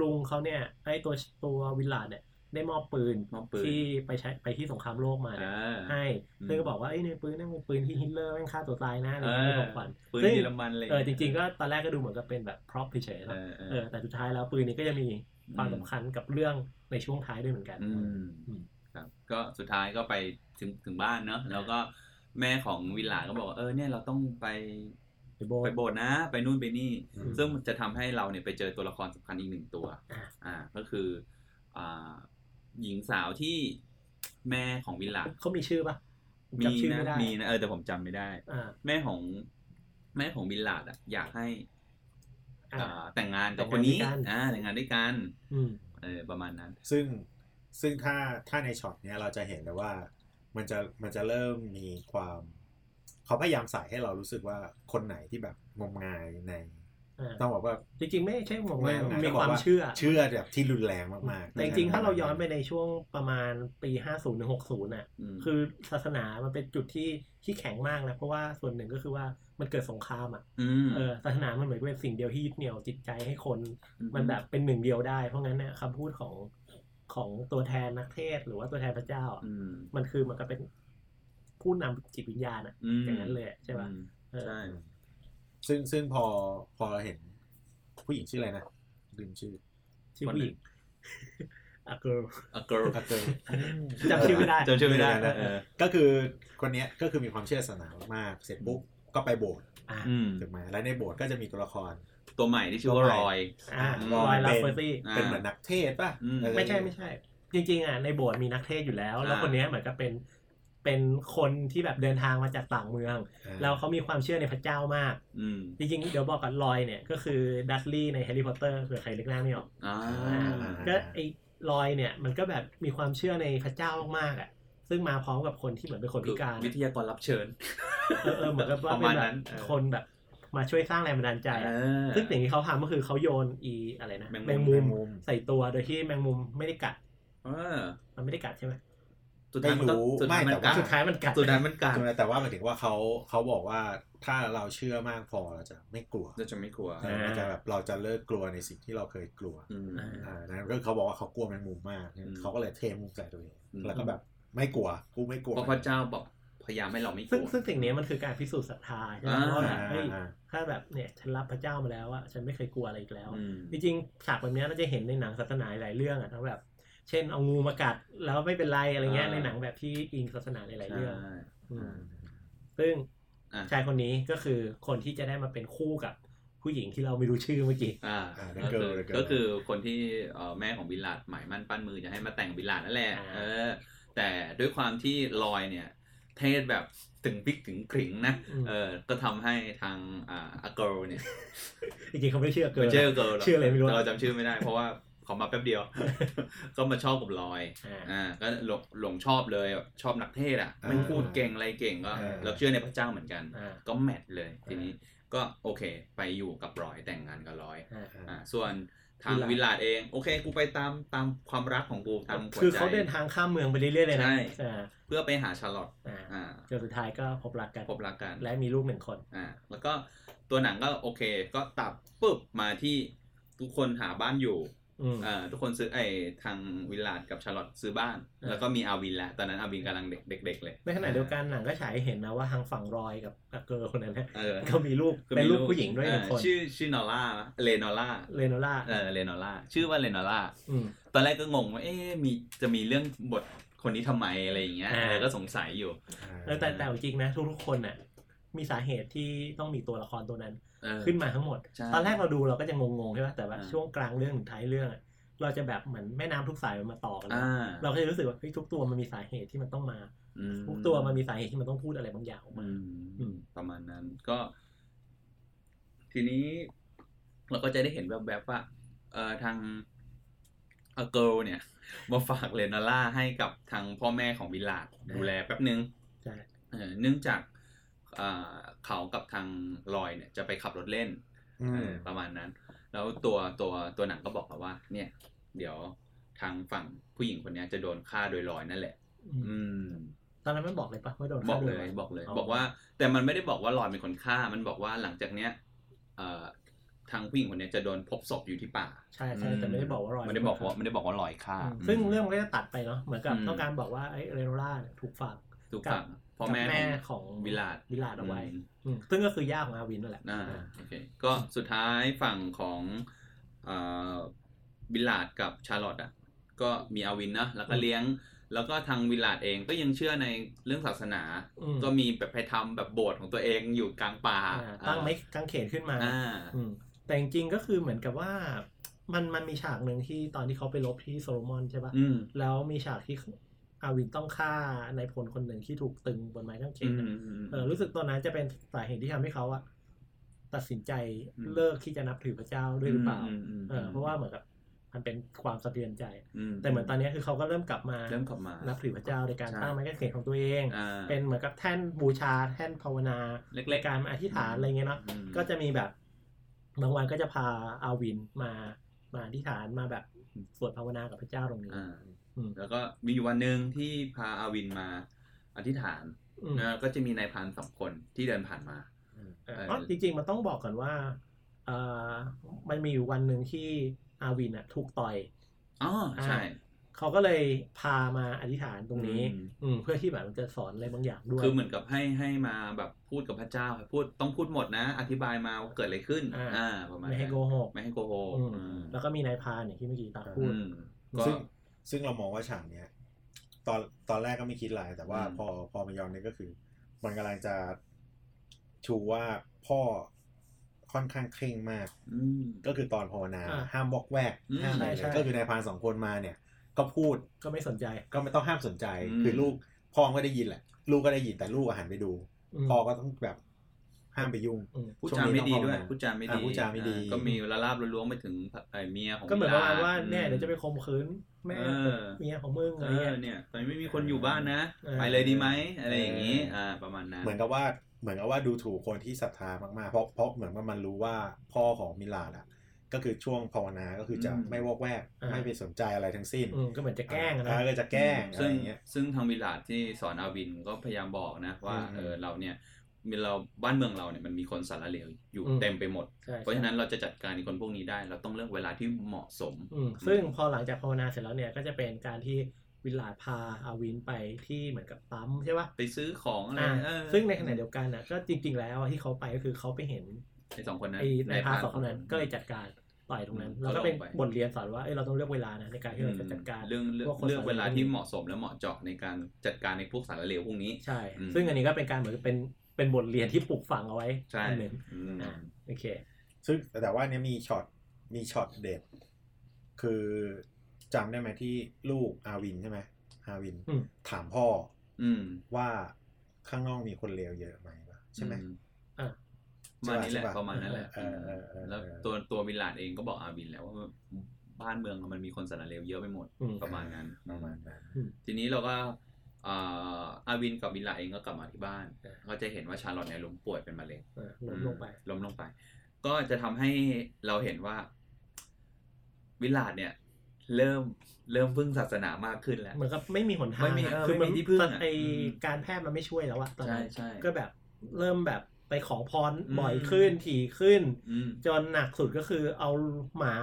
ลุงเขาเนี่ยไอ้ตัวตัววิลลาดเนี่ยได้มอบปืนมอบปืนที่ไปใช้ไปที่สงครามโลกมาเนี่ยอ่าให้อืมซึ่งก็บอกว่าไอ้ยในปืนนั่นเป็นปืนที่ฮิตเลอร์แม่งฆ่าตัวตายนะอะไรเอเงี้ยอในของขวัญปืนซึ่งเยอรมันเลยเออจริงๆก็ตอนแรกก็ดูเหมือนกับเป็นแบบ prop เฉยๆเอเนอะอเอเอออแต่สุดท้ายแล้วปืนนี้ก็จะมีความสำคัญกับเรื่อง ในช่วงท้ายด้วยเหมือนกันอืมอืมครับ ก็สุดท้ายก็ไปถึงถึงบ้านเนาะแล้วก็แม่ของวิลลาดก็บอกว่าเออเนี่ยเราต้องไปไปโบสถ์ไปโบสถ์นะ ไปนู่นไปนี่อืมซึ่งจะทำให้เราเนี่ยไปเจอตัวละครสำคัญอีกหนึ่งตัวอ่าอ่า ก็คืออ่าหญิงสาวที่แม่ของวิลลาดเขามีชื่อปะผมมีจำชื่อนะไม่ได้มีนะเออแต่ผมจำไม่ได้อ่าแม่ของแม่ของวิลลาดอะอยากให้อ่าอ่าแต่งงานกับแต่งคนนี้งานด้วยกันอ่าแต่งงานด้วยกันอืม เออประมาณนั้น ซึ่งซึ่งถ้าถ้าในช็อตเนี้ยเราจะเห็นเลยว่า มันจะมันจะเริ่มมีความ เขาพยายามใส่ให้เรารู้สึกว่าคนไหนที่แบบงมงายใน ต้องบอกว่าจริงๆ ไม่ใช่ผมไม่ว่าไม่มีบอกความว่าเชื่อ เชื่อแบบที่รุนแรงมากๆ แต่จริงๆ ถ้าเราย้อนไปในช่วงประมาณปี 50ถึง60 น่ะอืมคือศาสนามันเป็นจุดที่ที่แข็งมากนะ เพราะว่าส่วนหนึ่งก็คือว่ามันเกิดสงครามอะอืมเออศาสนามันเหมือนเป็นสิ่งเดียวที่ยึดเหนี่ยวจิตใจให้คน มันแบบเป็นหนึ่งเดียวได้ เพราะงั้นเนี่ยคำพูดของของตัวแทนนักเทศน์หรือว่าตัวแทนพระเจ้าอะอืมมันคือมันก็เป็นผู้นำจิตวิญญาณอะอืมอย่างนั้นเลยอะใช่ป่ะอืมเออใช่ ซึ่งซึ่งพอพอเห็น ผู้หญิงชื่ออะไรนะลืมชื่อชื่อผู้หญิงอะเกิร์ล a girl ก็เกินจำชื่อไม่ได้จำชื่อไม่ได้เออเออก็คือคนเนี้ยก็คือมีความเชื่อศาสนามากๆเสร็จปุ๊บก็ไปโบสถ์อ่าอืมถูกไหมแล้วในโบสถ์ก็จะมีตัวละครตัวใหม่ที่ชื่อว่ารอยอ่าอืมรอยลาเป็นเฟอร์ซี่อ่าเป็นเหมือนนักเทศน์ป่ะอืมเออไม่ใช่ไม่ใช่ จริงๆอะในโบสถ์มีนักเทศน์อยู่แล้ว แล้วอ่าคนเนี้ยเหมือนกับเป็น เป็นคนที่แบบเดินทางมาจากต่างเมืองอ่าแล้วเขามีความเชื่อในพระเจ้ามากอืมจริงๆ เดี๋ยวบอกกันลอยเนี่ย ก็คือดัตลี่ในแฮร์รี่พอตเตอร์เผื่อใครนึกหน้าไม่ออกอ่าก็ไอ้ลอยเนี่ยมันก็แบบมีความเชื่อในพระเจ้ามากๆอะซึ่งมาพร้อมกับคนที่เหมือนเป็นคนพิการวิทยากรรับเชิญเออเออเหมือนกับว่าประเป็มานณแบนั้บนเออคนแบบมาช่วยสร้างแรงบันดาลใจเออะอซึ่งสิ่งที่เขาทำก็คือเขาโยนอีอะไรนะแมงมุมแมงมุมแมงมุมใส่ตัวโดยที่แมงมุมไม่ได้กัดเออมันไม่ได้กัดใช่ไหม สุดท้ายมันก็ไม่รู้สุดท้ายไม่มันแต่กัว่าดสุดท้ายมันกัดสุดท้ายมันกัดแต่ว่าหมายถึงว่าเขาเขาบอกว่าถ้าเราเชื่อมากพอเราจะไม่กลัวเราจะไม่กลัวเออมันจะแบบเราจะเลิกกลัวในสิ่งที่เราเคยกลัวอืมอ่าอ่านั่นก็เขาบอกว่าเขากลัวแมงมุมมากอืมเขาก็เลยเทมุมใส่ตัวเองอืมแล้วก็แบบไม่กลัวกูไม่กลัวเพราะพระเจ้าบอกพยายามให้เราไม่กซึ่งลัวซึ่งสิ่งนี้มันคือการพิสูจน์ศรัทธาใช่ไหมอ่าว่าแบบเฮ้ยอ่าถ้าแบบเนี่ยฉันรับพระเจ้ามาแล้วอะฉันไม่เคยกลัวอะไรอีกแล้วอืมจริงๆฉากแบบเนี้ยเราจะเห็นในหนังศาสนาหลายเรื่องอะทั้งแบบ เช่นเอางูมากัดแล้วไม่เป็นไรอะไรเงี้ยอ่าในหนังแบบที่อิงศาสนาหลายๆเรื่องใช่อืมซึ่งอะชายคนนี้ก็คือคนที่จะได้มาเป็นคู่กับผู้หญิงที่เราไม่รู้ชื่อเมื่อกี้อ่าอ่าก็คือ The Girl ก็คือคนที่เอ่อแม่ของวิลลาดหมายมั่นปั้นมือจะให้มาแต่งวิลลาดนั่นแหละอ่าเออ แต่ด้วยความที่รอยเนี่ย เทศแบบถึงพริกถึงกริ่งนะอืมเออก็ทำให้ทางอ่าอา Girl เนี่ยจริงๆเขาไม่เชื่อเกินไม่เชื่อเกิลหรอกชื่ออะไรไม่รู้แต่เราจำชื่อไม่ได้เพราะว่าเขามาแป๊บเดียว ก็มาชอบกับลอยอ่าอ่าก็หลงหลงชอบเลยชอบนักเทศอะอ่ามันพูดเก่งอะไรเก่งก็อ่าแล้วเชื่อในพระเจ้าเหมือนกันอ่าก็แมทเลยทีนี้ก็โอเค ไปอยู่กับร้อยแต่งงานกับร้อยอ่าอ่าส่วนทางวิวิลาลาดเอง โอเค กูไปตามตามความรักของกูตามหัวคือใจเขาเดินทางข้ามเมืองไปเรื่อยๆเลยนะใช่อ่าเพื่อไปหาชาร์ลอตอ่าอ่าจนสุดท้ายก็พบรักกันพบรักกัน และมีลูกหนึ่งคนอ่าแล้วก็ตัวหนังก็โอเค ก็ตัดปุ๊บมาที่ทุกคนหาบ้านอยู่ อืมอ่าทุกคนซื้อไอ้ทางวิลลาดกับชาร์ลอตซื้อบ้านอ่าแล้วก็มีอาวินแล้วตอนนั้นอาวินกำลังเด็กเด็กๆเลยในขณะเดียวกันหนังก็ฉายให้เห็นนะว่าทางฝั่งรอยกับกับ Girl คนนั้นนะเออก็มีลูกเป็นลูกผู้หญิงด้วยหนึ่งเออคนชื่อชื่อนอร่าเลนอร่าเลนอร่าเออเลนอร่าชื่อว่าเลนอร่าอืมตอนแรกก็งงว่าเอ๊ะมีจะมีเรื่องบทคนนี้ทำไมอะไรอย่างเงี้ยอ่าเออก็สงสัยอยู่เออแต่แต่จริงๆนะทุกๆคนน่ะมีสาเหตุที่ต้องมีตัวละครตัวนั้นเออ ขึ้นมาทั้งหมดใช่ตอนแรกเราดูเราก็จะงงๆใช่ไหมแต่ว่าอ่าช่วงกลางเรื่องถึงท้ายเรื่องอะเราจะแบบเหมือนแม่น้ำทุกสายมันมาต่อกันเลยอ่าเราก็จะรู้สึกว่าเฮ้ยทุกตัวมันมีสาเหตุที่มันต้องมาอืทุกตัวมันมีสาเหตุที่มันต้องพูดอะไรบางอย่างออกมาอืมอืมประมาณนั้นก็ ทีนี้เราก็จะได้เห็นแบบๆว่าเอ่อทางเออเกิลเนี่ย มาฝากเลนาล่าให้กับทางพ่อแม่ของบิลลาดดูแลแป๊บนึงใช่เออเนื่องจาก เอ่อเขากับทางลอยเนี่ยจะไปขับรถเล่นอืเอมอประมาณนั้น แล้วตัวตัวตัวหนังก็บอกเราว่า เนี่ย เดี๋ยวทางฝั่งผู้หญิงคนเนี้ยจะโดนฆ่าโดยลอยนั่นแหละ อืมอืมตอนนั้นมันบอกเลยปะว่าโดนบฆ่าอกด้วเลยหรบอกเลยอ๋อบอกว่า แต่มันไม่ได้บอกว่าลอยเป็นคนฆ่า มันบอกว่าหลังจากเนี้ยเอ่อทางผู้หญิงคนเนี้ยจะโดนพบศพอยู่ที่ป่า ใช่ใช่แต่ไม่ได้บอกว่ารอยไม่ได้บอกว่าไม่ได้บอกว่าลอยฆ่าอืมซึ่งเรื่องมันก็จะตัดไปเนาะเหมือนกับอืมต้องการบอกว่าไอ้เรโนล่าเนี่ยถูกฝากทุกฝั่ง พ่อกับแม่แม่ของวิลาดวิลาดเอาไว้อืมอืมซึ่งก็คือย่าของอาวินนั่นแหละอ่าอ่าโอเคก็สุดท้ายฝั่งของเอ่อวิลลาดกับชาร์ลอตอะก็มีอาวินนะแล้วก็เลี้ยง แล้วก็ทางวิลลาดเองก็ยังเชื่อในเรื่องศาสนาอืมก็มีแบบไปทำแบบโบสถ์ของตัวเองอยู่กลางป่าอ่าตั้งไม้กางเขนขึ้นมาอ่าอืมแต่จริงๆก็คือเหมือนกับว่ามันมันมีฉากหนึ่งที่ตอนที่เขาไปลบที่โซโลมอนใช่ปะอืมแล้วมีฉากที่ อาวินต้องฆ่านายพลคนหนึ่งที่ถูกตึงบนไม้กางเขอืนมอะอืมเออรู้สึกตอนนั้นจะเป็นสาเหตุที่ทำให้เขาอะตัดสินใจอืมเลิกที่จะนับถือพระเจ้าด้วยหรือเปล่ามมเออเพราะว่าเหมือนกับมันเป็นความสะเทือนใจอืมแต่เหมือนตอนนี้คือเขาก็เริ่มกลับมาเริ่มกลับมานับถือพระเจ้าในการใช่ตั้งไม้กางเขนของตัวเองอ่าเป็นเหมือนกับแท่นบูชาแท่นภาวนาเล็กๆในการอธิษฐานอะไรเงี้ยเนาะอืมก็จะมีแบบบางวันก็จะพาอาวินมามาอธิษฐานมาแบบสวดภาวนากับพระเจ้าตรงนี้อ่าอืม แล้วก็มีอยู่วันหนึ่งที่พาอาวินมาอธิษฐานอืมนะก็จะมีนายพรานสองคนที่เดินผ่านมาเออเอออ๋อจริงๆมันต้องบอกก่อนว่าเอ่อมันมีอยู่วันหนึ่งที่อาวินอะถูกต่อยอ๋อใช่เขาก็เลยพามาอธิษฐานตรงนี้ อืมอืมเพื่อที่แบบมันจะสอนอะไรบางอย่างด้วย คือเหมือนกับให้ให้มาแบบพูดกับพระเจ้าพูดต้องพูดหมดนะ อธิบายมาว่าเกิดอะไรขึ้น อ่าอ่าประมาณไม่ให้นั้นโกหกไม่ให้โกหกอืมอืมแล้วก็มีนายพรานอย่างที่เมื่อกี้ตาพูดอืมก็ซึ่ง ซึ่งเรามองว่าฉากเนี้ยตอนตอนแรกก็ไม่คิดอะไรแต่ว่าอืมพอพอมายอนเนี่ยก็คือ มันกำลังจะชูว่าพ่อค่อนข้างเคร่งมากอืมก็คือตอนภาวนาอ่าห้ามบอกแวกอืมห้ามอะไรใช่เลยใช่ก็คือนายพรานสองคนมาเนี่ย ก็พูดก็ไม่สนใจ ก็ไม่ต้องห้ามสนใจอืมคือลูกพ่อก็ได้ยินแหละ ลูกก็ได้ยินแต่ลูกอะหันไปดูมพ่อก็ต้องแบบ ห้ามไปยุ่งอืมพูดช่วงจานี้ไม่ดีต้องด้วยภาวนาพูดจาไม่ดีอ่าพูดจาไม่ดีอ่ก็มีละลาบละล้วงไปถึงไอ้เมียของก็เหมือนประมาณว่าบิดเนี่ยเดี๋ยวจะไปข่มขืนแม่เออเมียของมึงอะไรเอเงี้อยเนี่ยตอนนี้ไม่มีคนอยู่บ้านนะเออไปเลยดีไหมอะไรอย่างนี้อ่าประมาณนั้นเหมือนกับว่าเหมือนกับว่าดูถูกคนที่ศรัทธามากๆ เพราะเพราะเหมือนว่ามันรู้ว่าพ่อของมิลาดอะก็คือช่วงภาวนาก็คือจะอืมไม่วอกแวกอ่าไม่ไปสนใจอะไรทั้งสิ้นอืมก็เหมือนจะแกล้งอะอ่านะก็จะแกล้งอะไรซึ่งอย่างเงี้ยซึ่งทางวิลาดที่สอนอาวินก็พยายามบอกนะว่าอืมเออเราเนี่ยมี เราบ้านเมืองเราเนี่ยมันมีคนสารเลวอยู่อืมเต็มไปหมดใช่เพราะฉะนั้นเราจะจัดการคนพวกนี้ได้ เราต้องเลือกเวลาที่เหมาะสมอืมซึ่งพอหลังจากภาวนาเสร็จแล้วเนี่ยก็จะเป็นการที่วิลลาดพาอาวินไปที่เหมือนกับปั๊มใช่ปะไปซื้อของอะไรอ่าเออซึ่งในขณะเดียวกันอะก็จริง ๆ แล้วอะที่เขาไปก็คือเขาไปเห็นไอ้สองคนนั้นไอ้นายพรานสองพคนนั้นก็เลยจัดการต่อยตรงนั้นอืมแล้วก็เป็นก็ลงไปบทเรียนสอนว่าเอ้ยเราต้องเลือกเวลานะในการที่เราจะจัดการเรื่องเลือกพวกคนเลือกเวลาสารเลวที่เหมาะสมและเหมาะเจาะในการจัดการในพวกสารเลวพวกนี้ใช่อืมซึ่งอันนี้ก็เป็นการเหมือนกับเป็น เป็นบทเรียนที่ปลูกฝังเอาไว้ใช่อันหนึ่งอืมอ่าโอเค ซึ่งแต่ว่าเนี้ยมีช็อตมีช็อตเด็ดคือจำได้ไหมที่ลูกอาวินใช่ไหมอาวินอืมถามพ่อ อืมว่าข้างนอกมีคนเลวเยอะไหมวะใช่ไหมอือะประมาณนี้แหละใช่ปะประมาณนั้นแหละเออเออเออแล้วตัวตัววิลลาดเองก็บอกอาวินแล้วว่าบ้านเมืองมันมีคนสารเลวเยอะไปหมดอืมประมาณนั้นประมาณนั้นทีนี้เราก็เอ่ออาวินกับวินลาเองก็กลับมาที่บ้านเออก็จะเห็นว่าชาร์ลอตเนี่ยล้มป่วยเป็นมะเร็งเออล้มลงไปล้มลงไป ก็จะทำให้เราเห็นว่า วิลลาดเนี่ย เริ่มเริ่มพึ่งศาสนามากขึ้นแล้วเหมือนกับไม่มีหนทางไม่มีอะเออคือมันไม่มีที่พึ่งอะไออืมการแพทย์มันไม่ช่วยแล้วอะตอนนั้นใช่ใช่ก็แบบเริ่มแบบไปขอพรอืมบ่อยขึ้นถี่ขึ้นอืมจนหนักสุดก็คือเอาหมา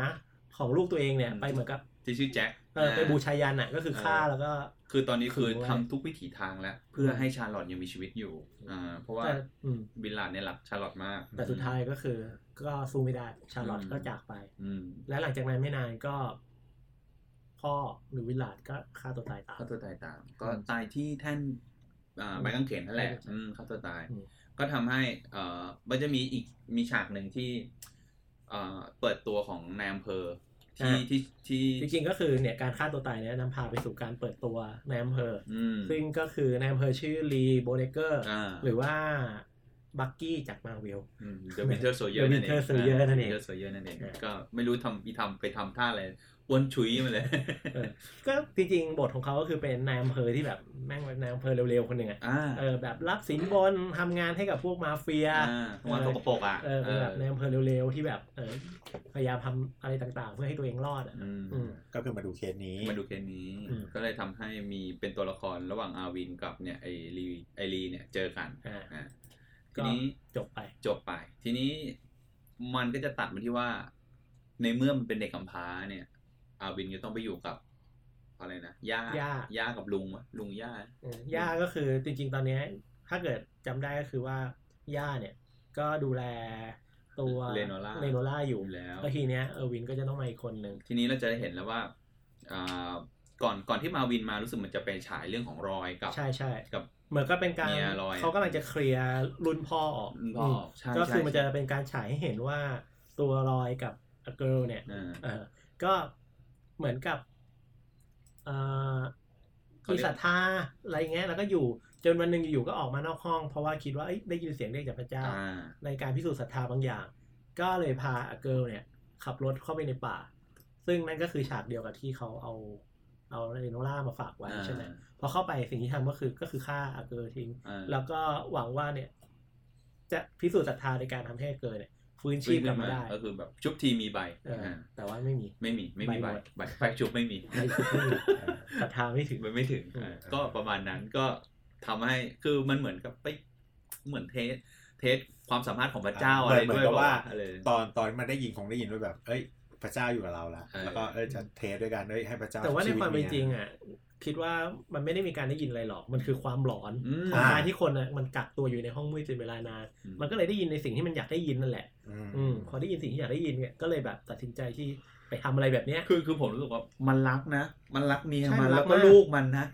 ของลูกตัวเองเนี่ยอืมไปเหมือนกับที่ชื่อแจ็คเออไปบูชายันอะ ก็คือฆ่าเออแล้วก็ คือตอนนี้คือถึงไว้ทำทุกวิถีทางแล้ว เพื่อให้ชาร์ลอตยังมีชีวิตอยู่อ่าเพราะว่าแต่อืมวิลลาดเนี่ยรักชาร์ลอตมาก แต่สุดท้ายก็คือ ก็สู้ไม่ได้ชาร์ลอตอืมก็จากไป อืมและหลังจากนั้นไม่นานก็ พ่อหรือวิลลาดก็ฆ่าตัวตายตามฆ่าตัวตายตาม ก็ตายที่แท่นอ่าไม้กางเขนนั่นแหละใช่อืมฆ่าตัวตายอืมก็ทำให้เอ่อมันจะมีอีกมีฉากหนึ่งที่เอ่อเปิดตัวของนายอำเภอ ที่ที่ที่จริงๆก็คือเนี่ยการฆ่าตัวตายเนี่ยนำพาไปสู่การเปิดตัวในอำเภออืมซึ่งก็คือในอำเภอชื่อลีโบเดเกอร์อ่าหรือว่าบักกี้จากมาเวลอืม The Winter Soldier The นั่นเอง Winter Soldier นั่นเอง Winter Soldier นั่นเองอ่าก็ไม่รู้ทำอีทำไปทำท่าอะไรอ้วนชุยมาเลยเออก็จริงๆ บทของเขาก็คือเป็นนายอำเภอที่แบบแม่งเป็นนายอำเภอเร็วๆ คนหนึ่งอะอ่าเออแบบรับสินบนทำงานให้กับพวกมาเฟียอ่าเพราะว่าตกกระปรกอะเออเป็นแบบนายอำเภอเร็วๆ ที่แบบเออพยายามทำอะไรต่างๆ เพื่อให้ตัวเองรอดอะอืมอืมก็คือมาดูเคสนี้มาดูเคสนี้อืมก็เลยทำให้มีเป็นตัวละครระหว่างอาวินกับเนี่ยไอรีไอรีเนี่ยเจอกันอ่าอ่าทีก็นี้จบไปจบไป ทีนี้มันก็จะตัดมาที่ว่า ในเมื่อมันเป็นเด็กกำพร้าเนี่ย อาวินก็ต้องไปอยู่กับอะไรนะย่าย่าย่ากับลุงวะลุงย่าเออย่าก็คือจริง ๆ ตอนเนี้ยถ้าเกิดจำได้ก็คือว่าย่าเนี่ย ก็ดูแลตัวเลนอร่าเลนอร่าอยู่แล้วแล้วทีเนี้ยเออร์วินก็จะต้องมาอีกคนหนึ่งทีนี้เราจะได้เห็นแล้วว่าอ่าก่อนก่อนที่มาวินมารู้สึกมันจะไปฉายเรื่องของรอยกับใช่ใช่กับเหมือนก็เป็นการเมียรอยอะเขากำลังจะเคลียร์รุ่นพ่อออกรุ่นพ่อมใช่ก็คือใช่มันจะเป็นการฉายให้เห็นว่าตัวรอยกับเกิร์ลเนี่ยอ่าเออก็ เหมือนกับเอ่อเขามีเรียกศรัทธาอะไรเงี้ยแล้วก็อยู่จนวันหนึ่งอยู่ๆก็ออกมานอกห้อง เพราะว่าคิดว่าเอ้ยได้ยินเสียงเรียกจากพระเจ้าอ่าในการพิสูจน์ศรัทธาบางอย่าง ก็เลยพา Girl เนี่ย ขับรถเข้าไปในป่า ซึ่งนั่นก็คือฉากเดียวกับที่เขาเอาเอาเลนอร่ามาฝากไว้ใช่ไหมพอเข้าไปสิ่งที่ทำก็คือก็คือฆ่าอา Girl ทิ้งอ่าแล้วก็หวังว่าเนี่ย จะพิสูจน์ศรัทธาในการทำให้อา Girl เนี่ย ฟื้นชีพกลับมาได้ ก็คือแบบชุบทีมีใบเอออาแต่ว่าไม่มีไม่มีไม่มีใบใบหมดใบใบชุบไม่มีไม่ชุบไม่มีศรัทธาไม่ถึงมันไม่ถึงอืมอ่าก็ประมาณนั้นก็ทำให้คือมันเหมือนกับไปเหมือน test test ความสามารถของพระเจ้าอะไรด้วยเหมืด้อวนกับว่าอะไรตอนตอนมันได้ยินคงได้ยินว่าแบบ เอ้ยพระเจ้าอยู่กับเราแล้วเออแล้วก็เออจะ test ด้วยกันเอ้ยให้พระเจ้าแต่ว่าในชีวิตความเป็นจริงอะ คิดว่ามันไม่ได้มีการได้ยินอะไรหรอก มันคือความหลอนอืมของอ่าการที่คนอะมันกักตัวอยู่ในห้องมืดเป็นเวลานานอืมมันก็เลยได้ยินในสิ่งที่มันอยากได้ยินนั่นแหละอืมอืมพอได้ยินสิ่งที่อยากได้ยินเนี่ยก็เลยแบบตัดสินใจที่ไปทำอะไรแบบเนี้ยคือคือผมรู้สึกว่ามันรักนะ มันรักเมียใช่มันมันรัแล้วก็ลูกมันนะ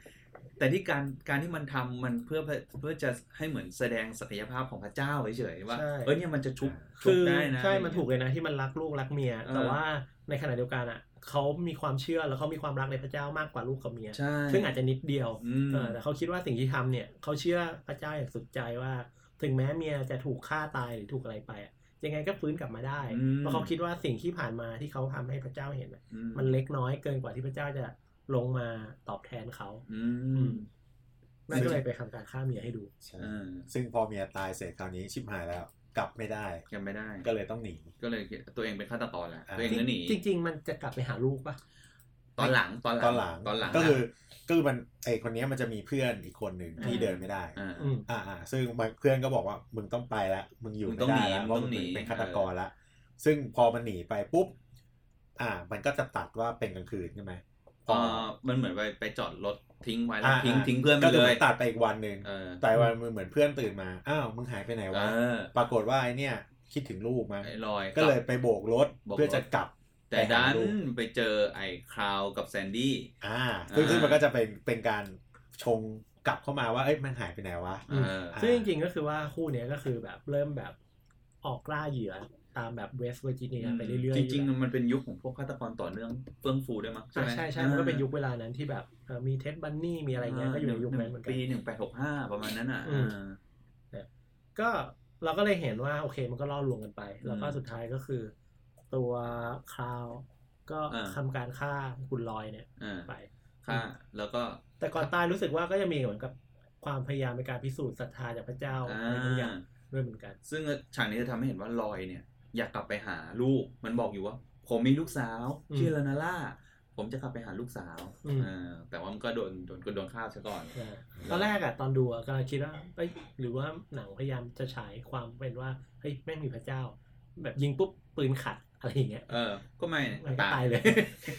แต่ที่การการที่มันทำมันเพื่อเพื่อเพื่อจะให้เหมือนแสดงศักยภาพของพระเจ้าเฉยๆว่าใช่เอ้ยเนี่ยมันจะชุบชุคืบอได้นะใช่มันถูกเลยนะที่มันรักลูกรักเมียเออแต่ว่าในขณะเดียวกันอะ เขามีความเชื่อแล้วเขามีความรักในพระเจ้ามากกว่าลูกกับเมียใช่ซึ่งอาจจะนิดเดียวอืมเออแต่เขาคิดว่าสิ่งที่ทำเนี่ยเขาเชื่อพระเจ้าอย่างสุดใจว่า ถึงแม้เมียจะถูกฆ่าตายหรือถูกอะไรไปอะยังไงก็ฟื้นกลับมาได้อืมเพราะเขาคิดว่าสิ่งที่ผ่านมาที่เขาทำให้พระเจ้าเห็นอะอืมันเล็กน้อยเกินกว่าที่พระเจ้าจะลงมาตอบแทนเขาอืมนั่นก็เลยไปทำการฆ่าเมียให้ดูใช่อืมซึ่งพอเมียตายเสร็จคราวนี้ชิบหายแล้วกลับไม่ได้ ยังไม่ได้ ก็เลยต้องหนี ก็เลยตัวเองเป็นฆาตกรแหละอ่า ตัวเองก็หนีจริง ๆ มันจะกลับไปหาลูกปะตอนหลังตอนหลังตอนหลังตอนหลัง ก็คือก็คือมันไอคนเนี้ยมันจะมีเพื่อนอีกคนหนึ่งที่อ่า เดินไม่ได้ อ่า อืม อ่าอ่าซึ่งมันเพื่อนก็บอกว่ามึงต้องไปละมึงอยู่มึงไม่ต้องได้หนีแล้วมึงเพราะต้มึองงหนีเป็นฆาตกรละซึ่งพอมันหนีไปปุ๊บอ่า มันก็จะตัดว่าเป็นกลางคืนใช่ไหมเอ่อมันเหมือนไปไปจอดรถ ทิ้งไว้แล้วอ่าทิ้งอ่าทิ้งเพื่อนไปก็เลคือยตัดไปอีกวันหนึ่งเออแต่วันมึงเหมือนเพื่อนตื่นมา อ้าวมึงหายไปไหนเอวะอปรากฏว่าไอเนี่ยคิดถึงลูกมั้งไอ้ลอยก็เลยไปโบกรถโบกรถเพื่อจะกลับ แต่ดันไปหาลูกไปเจอไอ้คราวกับแซนดี้อ่าซึ่งอ่าซึ่งมันก็จะเป็นเป็นการชงกลับเข้ามาว่าเอ้ยมันหายไปไหนวะเออซึ่งจริงๆก็คือว่าคู่เนี้ยก็คือแบบเริ่มแบบออกล่าเหยื่อ ตามแบบเวสต์เวอร์จิเนียไปเรื่อยๆ จริงอยู่ๆมันเป็นยุคของพวกฆาตกรต่อเนื่องเฟื่องฟูด้วยมั้งใช่แล้วไหมใช่ใช่มันก็เป็นยุคเวลานั้นที่แบบเอ่อมีเท็ดบันนี่มีอะไรเงี้ยก็อยู่ในยุคนั้นเหมือนกันปีหนึ่งแปดหกห้าประมาณนั้นอะอืมเออก็เราก็เลยเห็นว่าโอเคมันก็ล่อลวงกันไป แล้วก็อืมสุดท้ายก็คือ ตัวคราวก็อ่าทำการฆ่าคุณลอยเนี่ยอ่าไปค่าแล้วก็แต่ก่อนตายรู้สึกว่าก็จะมีเหมือนกับความพยายามในการพิสูจน์ศรัทธาจากพระเจ้าอ่อะไรบางอย่าางด้วยเหมือนกัน ซึ่งฉากนี้จะทำให้เห็นว่าลอยเนี่ย อยากกลับไปหาลูก มันบอกอยู่ว่า ผมมีลูกสาวอืมชื่อลานาล่า ผมจะกลับไปหาลูกสาวอืมอ่าแต่ว่ามันก็โดนโดนก็โดนฆ่าซะก่อนอ่าตอนแรกอะตอนดูอะก็คิดว่าเอ้ยหรือว่าหนังพยายามจะฉายความเป็นว่าเฮ้ยแม่งมีพระเจ้า แบบยิงปุ๊บปืนขัดอะไรอย่างเงี้ยเออ ก็ไม่มันก็ตายเลย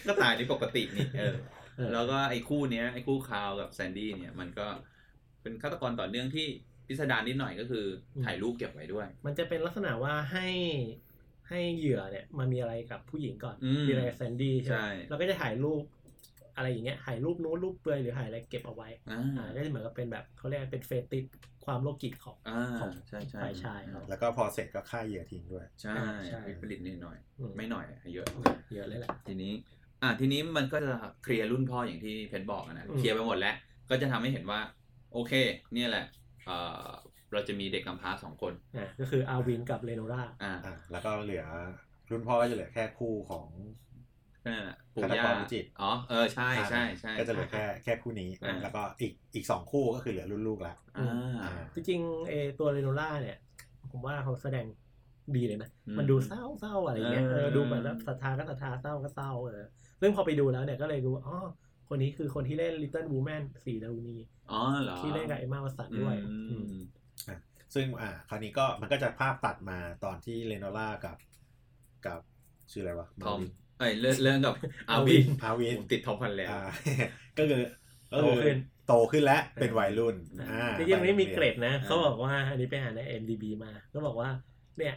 ก็ตายนี่ปกตินี่เออเออ แล้วก็ไอ้คู่เนี้ยไอ้คู่คาวกับแซนดี้เนี่ย มันก็เป็นฆาตกรต่อเนื่องที่พิสดารนิดหน่อยก็คืออมถ่ายรูปเก็บไว้ด้วย มันจะเป็นลักษณะว่าให้ ให้เหยื่อเนี่ยมามีอะไรกับผู้หญิงก่อนอืมมีอะไรกับแซนดี้ใช่ไหมใช่แล้วก็จะถ่ายรูปอะไรอย่างเงี้ยถ่ายรูปนู้นรูปเปลือยหรือถ่ายอะไรเก็บเอาไว้อ่าอ่าก็จะเหมือนกับเป็นแบบเขาเรียกเป็นเฟติสความโรคจิตของอ่าของใช่ใช่ฝ่ายชายเขาแล้วก็พอเสร็จก็ฆ่าเหยื่อทิ้งด้วย ใช่อ่าใช่วิปริตนิดหน่อยอืมไม่หน่อยเยอะเยอะเลยแหละทีนี้ อ่าทีนี้มันก็จะเคลียร์รุ่นพ่ออย่างที่เพชรบอกอะนะอืมเคลียร์ไปหมดแล้ว ก็จะทำให้เห็นว่า โอเค เนี่ยแหละ เอ่อเราจะมีเด็กกำพร้าสองคนอ่าก็คืออาวินกับเลโนราอ่าอะแล้วก็เหลือรุ่นพ่อก็จะเหลือแค่คู่ของก็นั่นแหละปู่ฆาตกรย่าวิจิตร อ๋อเออใช่ใช่ใช่ ก็จะเหลือแค่แค่คู่นี้ อ่า แล้วก็อีกอีกสองคู่ก็คือเหลือรุ่นลูกแล้วอ่าอ่า จริงๆเออตัวเลโนราเนี่ย ผมว่าเขาแสดงดีเลยนะ อืมมันดูเศร้าเศร้าอะไรเงี้ยเออเออดูเหมือนแบบศรัทธาก็ศรัทธาเศร้าก็เศร้าเออซึ่งพอไปดูแล้วเนี่ยก็เลยรู้ว่าอ๋อคนนี้คือคนที่เล่น Little Woman สีดารุณีอ๋อเหรอที่เล่นกับเอมมาวัตสันด้วยอือืมม ซึ่งอ่าคราวนี้ก็มันก็จะภาพตัดมาตอนที่เลโนล่ากับกับชื่ออะไรวะทอมเอ้ยเรื่องเรื่องกับอาวินอาวินผมติดทอมพันแล้วอ่าก็คือก็โตคือขึ้นโตขึ้นแล้วเป็นวัยรุ่นอ่าจริงๆวันนี้มีเกร็ดนะอ่าเขาบอกว่าอันนี้ไปอ่านใน IMDb มาก็บอกว่า เนี่ย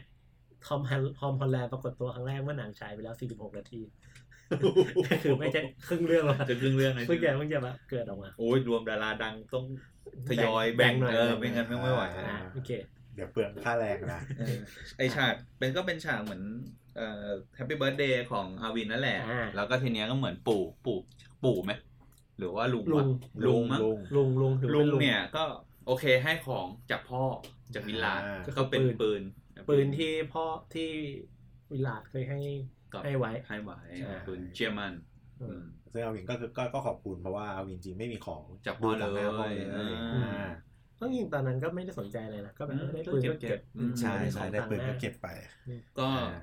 ทอมฮันทอมฮอลแลนด์ปรากฏตัวครั้งแรกเมื่อหนังฉายไปแล้ว 46 นาทีก็ คือไม่ใช่ครึ่งเรื่องหรอกจะครึ่งเรื่องเลยเพิ่งจะเพิ่งจะแบบเกิดออกมาโอ้ยรวมดาราดังต้องทยอยแบ่งแบ่งหน่อยเออไม่งั้นไม่ไหวอ่าโอเคเดี๋ยวเปลืองค่าแรงนะเออไอฉากเป็นก็เป็นฉากเหมือนเอ่อ Happy Birthday ของอาวินนั่นแหละอ่าแล้วก็ทีเนี้ยก็เหมือนปู่ปู่ปู่ไหมหรือว่าลุงวะลุงลุงมั้งลุงลุงลุงถือลุเป็งนลุงเนี่ยก็โอเคให้ของจากพ่อจากวิลลาอ่าก็เป็นปืน ปืนที่พ่อที่วิลาดเคยให้กับ ให้ไว้ให้ไว้ใช่ปืนเชียร์มันอืมซึ่งอาวินก็คือก็ก็ขอบคุณเพราะว่าอาวินจริงไม่มีของจากพ่อเลยดูจากหน้าพ่อเลยอ่าอ่าต้องยิงตอนนั้นก็ไม่ได้สนใจเลยนะก็แบบเออได้ปืนก็เก็บอืมใช่อืมใช่ได้ปืนก็เก็บไป ก็อ่า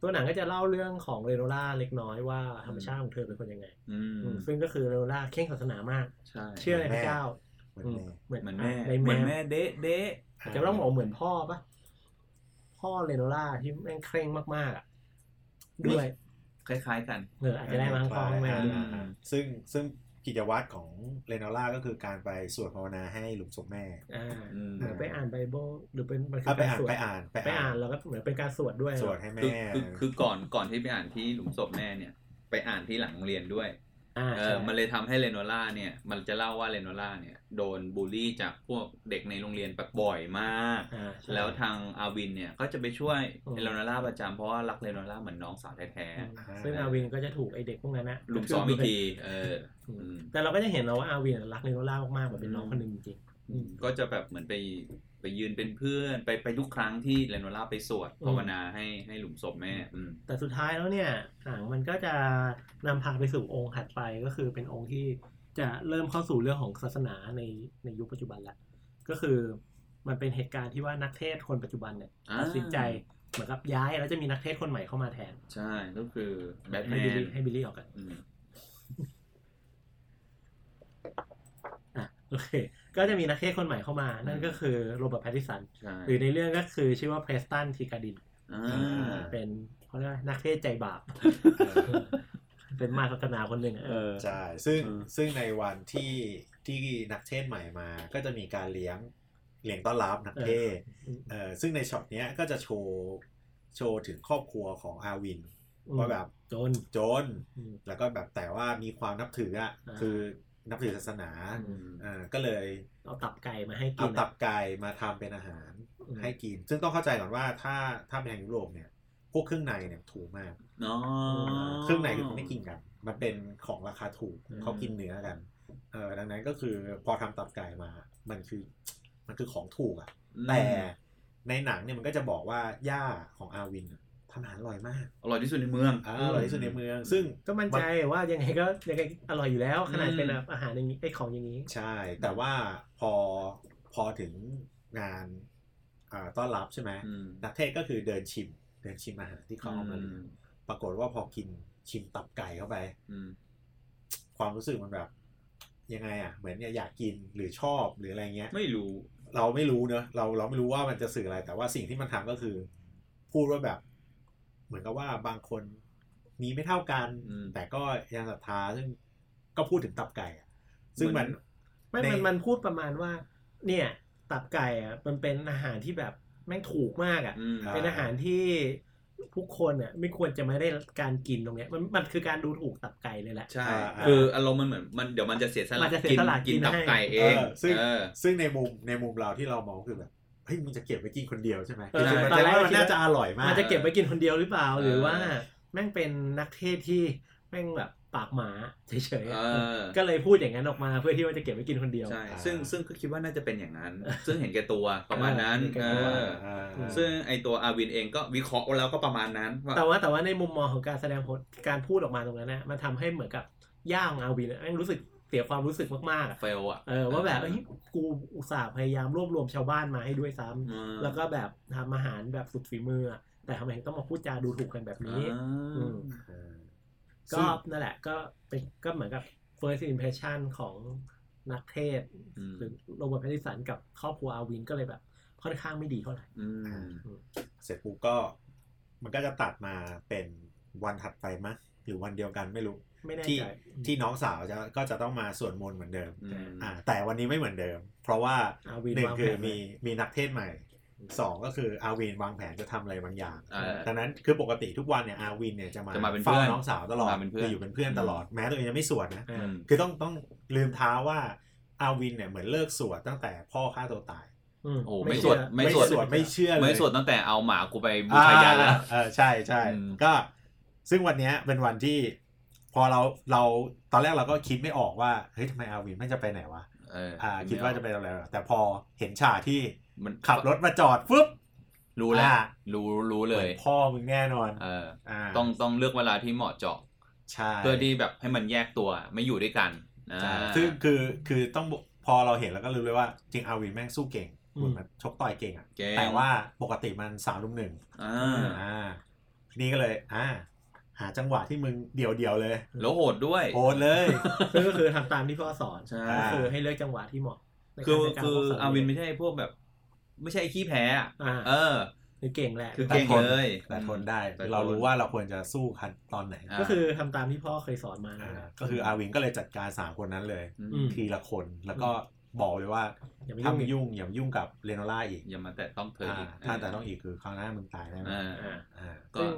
ตัวหนังก็จะเล่าเรื่องของเรโนล่าเล็กน้อยว่าธรรมชาติของเธอเป็นคนยังไงอืมอืมซึ่งก็คือเรโนล่าเข่งศาสนามากใช่เชื่อในพระเจ้าเหมือนอืมแม่เหมือนเหมือนแม่ในเหมือนแม่แม่เดะเดะจะต้องบอกเหมือนพ่อปะพ่อเรโนล่าที่แม่งเคร่งมากๆอะ ด้วย คล้าย ๆ กันเอออาจจะได้มาทั้งพ่อทั้งแม่อ่าด้วยอืมซึ่งซึ่งกิจวัตรของเรโนล่าก็คือการไปสวดภาวนาให้หลุมศพแม่อ่าอืมเหมือนไปอ่านไบเบิลหรือเป็นมันคือะอไปการอ่านสวดไปอ่านไปอ่านแล้วก็เหมือนเป็นการสวดด้วยสวดให้คือแม่คือคือก่อนก่อนที่ไปอ่านที่หลุมศพแม่เนี่ย ไปอ่านที่หลังโรงเรียนด้วยอ่า เอใช่อมันเลยทำให้เรโนล่าเนี่ย มันจะเล่าว่าเรโนล่าเนี่ย โดนบูลลี่จากพวกเด็กในโรงเรียนแบบบ่อยมากอ่าใช่แล้วทางอาวินเนี่ยก็จะไปช่วยอืมเรโนล่าประจำเพราะว่ารักเรโนล่าเหมือนน้องสาวแท้อืมซึ่งอาวินก็จะถูกไอเด็กพวกนั้นนะๆลุมซ้อมอีกทีเอออืมอืมแต่เราก็จะเห็นแล้วว่าอาวินรักเรโนล่ามากๆแบบเป็นน้องคนหนึ่งจริงอืม ก็จะแบบเหมือนไปไปยืนเป็นเพื่อนไปไปทุกครั้งที่เรโนล่าไปสวดอืมภาวนาให้ให้หลุมศพแม่อืมๆแต่สุดท้ายแล้วเนี่ยหนังมันก็จะนำพาไปสู่องค์ถัดไปก็คือเป็นองค์ที่จะเริ่มเข้าสู่เรื่องของศาสนาในในยุคปัจจุบันละก็คือมันเป็นเหตุการณ์ที่ว่านักเทศน์คนปัจจุบันเนี่ยอ่าตัดสินใจเหมือนกับย้ายแล้วจะมีนักเทศน์คนใหม่เข้ามาแทน ใช่ก็คือแบทแมให้บิลนลี่ให้บิลลี่ออกกันอืมอะโอเค ก็จะมีนักเทศน์คนใหม่เข้ามา นั่นก็คือโรเบิร์ตแพตติสันใช่หรือในเรื่องก็คือชื่อว่าเพรสตันทีกาดินอ่าเป็นเขาเรียกว่านักเทศน์ใจบาป เป็นมาพัฒนาคนหนึ่งอะเออใช่ซึ่งอืมซึ่งในวันที่ที่นักเทศน์ใหม่มา ก็จะมีการเลี้ยงเลี้ยงต้อนรับนักเทศน์เออซึ่งในช็อตเนี้ยก็จะโชว์โชว์ถึงครอบครัวของอาวินว่าแบบจนจนอืมแล้วก็แบบแต่ว่ามีความนับถืออะอ่าคือ นับถือศาสนาอืมอ่าก็เลยเอาตับไก่มาให้กิเอานตับไก่มาทำเป็นอาหารอืมให้กิน ซึ่งต้องเข้าใจก่อนว่าถ้าถ้าเป็นทางยุโรปเนี่ยพวกเครื่องในเนี่ยถูกมากอ๋อเครื่องในคือเขาไม่กินกัน มันเป็นของราคาถูกอืมเขากินเนื้อกันเออดังนั้นก็คือพอทำตับไก่มา มันคือมันคือของถูกอะอืมแต่ในหนังเนี่ยมันก็จะบอกว่าย่าของอาวินอะ ททำอาหารอร่อยมาก อร่อยที่สุดในเมืองอ่าอร่อยที่สุดในเมือง ซึ่งก็มั่นใจว่ายังไงก็ยังไงอร่อยอยู่แล้วขนาดเป็นแบบอาหารอย่างนี้ไอ้ของอย่างนี้ ใช่ แต่ว่าพอพอถึงงานอ่าต้อนรับใช่ไหมอืมนักเทศก็คือเดินชิม เดินชิมอาหารที่เขาเอามาเลี้ยงปรากฏว่าพอกินชิมตับไก่เข้าไปอืมความรู้สึกมันแบบ ยังไงอะ เหมือนเนี่ยอยากกินหรือชอบหรืออะไรเงี้ย ไม่รู้ เราไม่รู้เนอะเราเราไม่รู้ว่ามันจะสื่ออะไรแต่ว่าสิ่งที่มันทำก็คือ พูดว่าแบบ เหมือนกับว่าบางคนมีไม่เท่ากันอืมแต่ก็ยังศรัทธาซึ่งก็พูดถึงตับไก่อะซึ่งมันไม่ในมันมันพูดประมาณว่า เนี่ย ตับไก่อะมันเป็นอาหารที่แบบแม่งถูกมากอะอืมอ่าเป็นอาหารที่ทุกคนอะไม่ควรจะไม่ได้การกินตรงเนี้ยมันมันคือการดูถูกตับไก่เลยแหละใช่อ่าอ่าคืออารมณ์มันเหมือนมันเดี๋ยวมันจะเสียสมัละนจะเสียกินสละกินกินตับให้ไก่เองเออซึ่งเออซึ่งในมุมในมุมเราที่เรามองคือแบบ เฮ้ยมึงจะเก็บไว้กินคนเดียวใช่ไหมเออคือมันตอนแรกว่ามันคิดว่าน่าจะอร่อยมากมันจะเก็บไว้กินคนเดียวหรือเปล่าหรือเออว่า แม่งเป็นนักเทศที่แม่งแบบปากหมาเฉยๆเออะอก็เลยพูดอย่างนั้นออกมาเพื่อที่ว่าจะเก็บไว้กินคนเดียวใช่ซึ่งซึ่งก็คิดว่าน่าจะเป็นอย่างนั้น ซึ่งเห็นแก่ตัวประมาณนั้นเออเอเห็นแก่ตัวออ่าอืมซึ่งไอตัวอาวินเองก็วิเคราะห์แล้วก็ประมาณนั้นว่าแต่ว่าแต่ว่าในมุมมองของการแสดงผลการพูดออกมาตรงนั้นนะมันทำให้เหมือนกับย่าของอาวินอะแม่งรู้สึก เสียความรู้สึกมากๆอะเฟลอะเออว่าแบบเอ้ยกูอุตส่าห์พยายามรวบรวมชาวบ้านมาให้ด้วยซ้ำอืมแล้วก็แบบทำอาหารแบบสุดฝีมืออะแต่ทำไมถึงต้องมาพูดจาดูถูกกันแบบนี้ อ่าอืมเออก็นั่นแหละก็เป็นก็เหมือนกับ first impression ของนักเทศน์อืม หรือโรเบิร์ตแพตติสันกับครอบครัวอาวินก็เลยแบบ ค่อนข้างไม่ดีเท่าไหร่ อืม เสร็จปุ๊บก็ มันก็จะตัดมาเป็นวันถัดไปมั้ยหรือวันเดียวกันไม่รู้ ไม่แน่ใจที่ที่น้องสาวจะก็จะต้องมาสวดมนต์เหมือนเดิม อืม อ่า แต่วันนี้ไม่เหมือนเดิม เพราะว่าอาวินวางแผนหนึ่งคือมีมีนักเทศน์ใหม่สองก็คืออาวินวางแผนจะทำอะไรบางอย่าง อ่า ดังนั้นคือปกติทุกวันเนี่ยอาวินเนี่ยจะมาจะมาเป็นเฝ้าเพื่อนน้องสาวตลอดมาเป็นเพื่อนจะอยู่เป็นเพื่อนตลอดแม้ตัวเองจะไม่สวดนะ อ่าคือต้องต้องลืมเท้าว่าอาวินเนี่ยเหมือนเลิกสวดตั้งแต่พ่อฆ่าตัวตายอืมโอ้ไม่เชื่อสวดไม่ไม่สวดสวด ไม่เชื่อเลยไม่สวดตั้งแต่เอาหมากูไปบูชายันแล้ว อ่าเออใช่ใช่อืม ก็ซึ่งวันเนี้ยเป็นวันที่ พอเราเราตอนแรกเราก็คิดไม่ออกว่าเฮ้ยทำไมอาวินไม่จะไปไหนวะเอออ่า คิดว่าจะไปอะไรวะแต่พอเห็นฉากที่มันขับรถมาจอดปุ๊บรู้แล้วอ่ารู้รู้เลยหมือนพ่อมึงแน่นอนเอออ่าต้องต้องเลือกเวลาที่เหมาะเจาะใช่เพื่อที่แบบให้มันแยกตัวไม่อยู่ด้วยกันนะใช่ซึ่งคือคือต้องบอกพอเราเห็นแล้วก็รู้เลยว่า จริงอาวินแม่งสู้เก่งอืมเหมือนมันชกต่อยเก่งอะเก่งแต่ว่าปกติมันสามลุมหนึ่งอ่าอ่านี่ก็เลย อ่า หาจังหวะที่มึงเดี่ยวเดียวๆเลยแล้วโหดด้วยโพสเลยซึ่งก็คือทำตามที่พ่อสอนใช่ก็คือให้เลือกจังหวะที่เหมาะในคือการจัดการคือขงสอาวินไม่ใช่พวกแบบ ไม่ใช่ไอ้ขี้แพ้อะอ่าเออคือเก่งแหละคือเก่งเลยแต่ทนได้แต่ทนเรารู้ว่าเราควรจะสู้คันตอนไหนอ่าก็คือทำตามที่พ่อเคยสอนมาอ่านั่นแหละก็คืออาวินก็เลยจัดการสามคนนั้นเลยอืมทีละคนแล้วก็บอกเลยว่าอย่าไปถ้ายุ่งไม่ยุ่งอย่ามายุ่งกับเรโนล่าอีกอย่ามาแตะต้องเธออ่าอีกถ้าแต่ต้องอีกคือคราวหน้ามึงตายแน่นอนอ่าอ่าอ่าก็ซึ่ง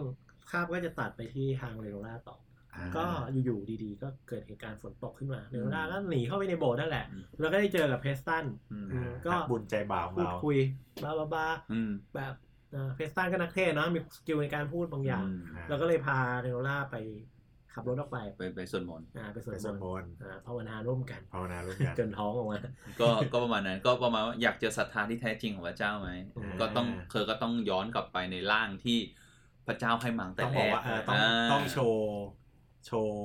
ภาพก็จะตัดไปที่ทางเรโนล่าต่ออ่าก็อยู่ๆดีๆ ก็เกิดเหตุการณ์ฝนตกขึ้นมาเรโนล่าก็หนีเข้าไปในโบสถ์นั่นแหละอืมแล้วก็ได้เจอกับเพสตันอืมอืมก็นับุญใจบาปของพูดเราคุยบาบาบาอืมแบบเอ่อเพรสตันก็นักเทศน์เนาะมี skill ในการพูดบางอย่างอืมแล้วก็เลยพาเลโนล่าไปขับรถออกไปไปไปสวดมนต์อ่าไปสวไปดสวดมมนต์นต์อ่าภาวนาร่วมกันภาวนาร่วมกันเกินท้องออกมาก็ก็ประมาณนั้นก็ประมาณว่าอยากเจอศรัทธาที่แท้จริงของพระเจ้าไหมอืมก็ต้องเธอก็ต้องย้อนกลับไปในร่างที่ พระเจ้าให้มาตั้งแต่ต้องแรบอกว่าเออต้องาต้องโชว์โชว์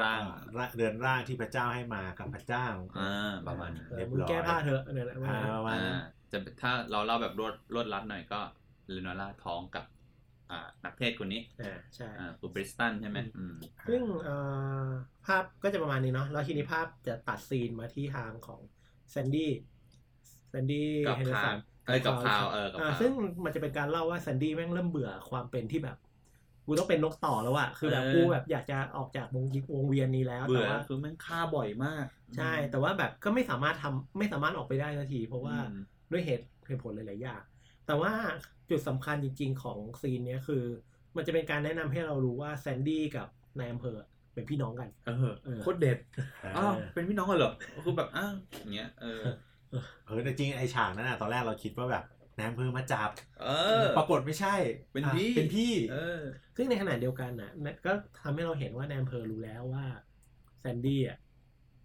ร่างเอ่อเรือนร่างที่พระเจ้าให้มากับพระเจ้าอ่าประมาณนั้นเออเรียบมึงร้อยแก้ผ้าเถอะเนี่ยแหละว่าอ่าประมาณนั้นอ่าจะถ้าเราเล่าแบบรวดรวดรัดหน่อยก็เลโนล่าท้องกับอ่านักเทศคนนี้อ่าใช่อ่าคุณบริสตันใช่ไหมอืมซึ่งเอ่อภาพก็จะประมาณนี้เนาะแล้วทีนี้ภาพจะตัดซีนมาที่ทางของแซนดี้แซนดี้กับเฮนเดอร์คาสัวนเอ้ย กับคาวเออกับอ่าคาวซึ่งมันจะเป็นการเล่าว่าแซนดี้แม่งเริ่มเบื่อความเป็นที่แบบกูต้องเป็นนกต่อแล้วอะคือแบบเออกูแบบอยากจะออกจากวงวงเวียนนี้แล้วเบื่แต่อว่าคือแม่งฆ่าบ่อยมาก ใช่ แต่ว่าแบบก็ไม่สามารถทำไม่สามารถออกไปได้นาที เพราะว่าอืมด้วยเหตุเหตุผลหลายๆอย่างแต่ว่าจุดสำคัญจริง ๆ ของซีนเนี้ยคือ มันจะเป็นการแนะนำให้เรารู้ว่าแซนดี้กับนายอำเภอเป็นพี่น้องกัน เออเออโคตรเด็ดเอออ้าวเป็นพี่น้องกันเหรอคือแบบอ้าวอย่างเงี้ยเออ เออแต่จริงไอฉากนั้นน่ะตอนแรกเราคิดว่าแบบนายอำเภอมาจับเออปรากฏไม่ใช่ เป็นอะพี่เป็นพี่เออซึ่งในขณะเดียวกันน่ะก็ทำให้เราเห็นว่านายอำเภอรู้แล้วว่าแซนดี้อะ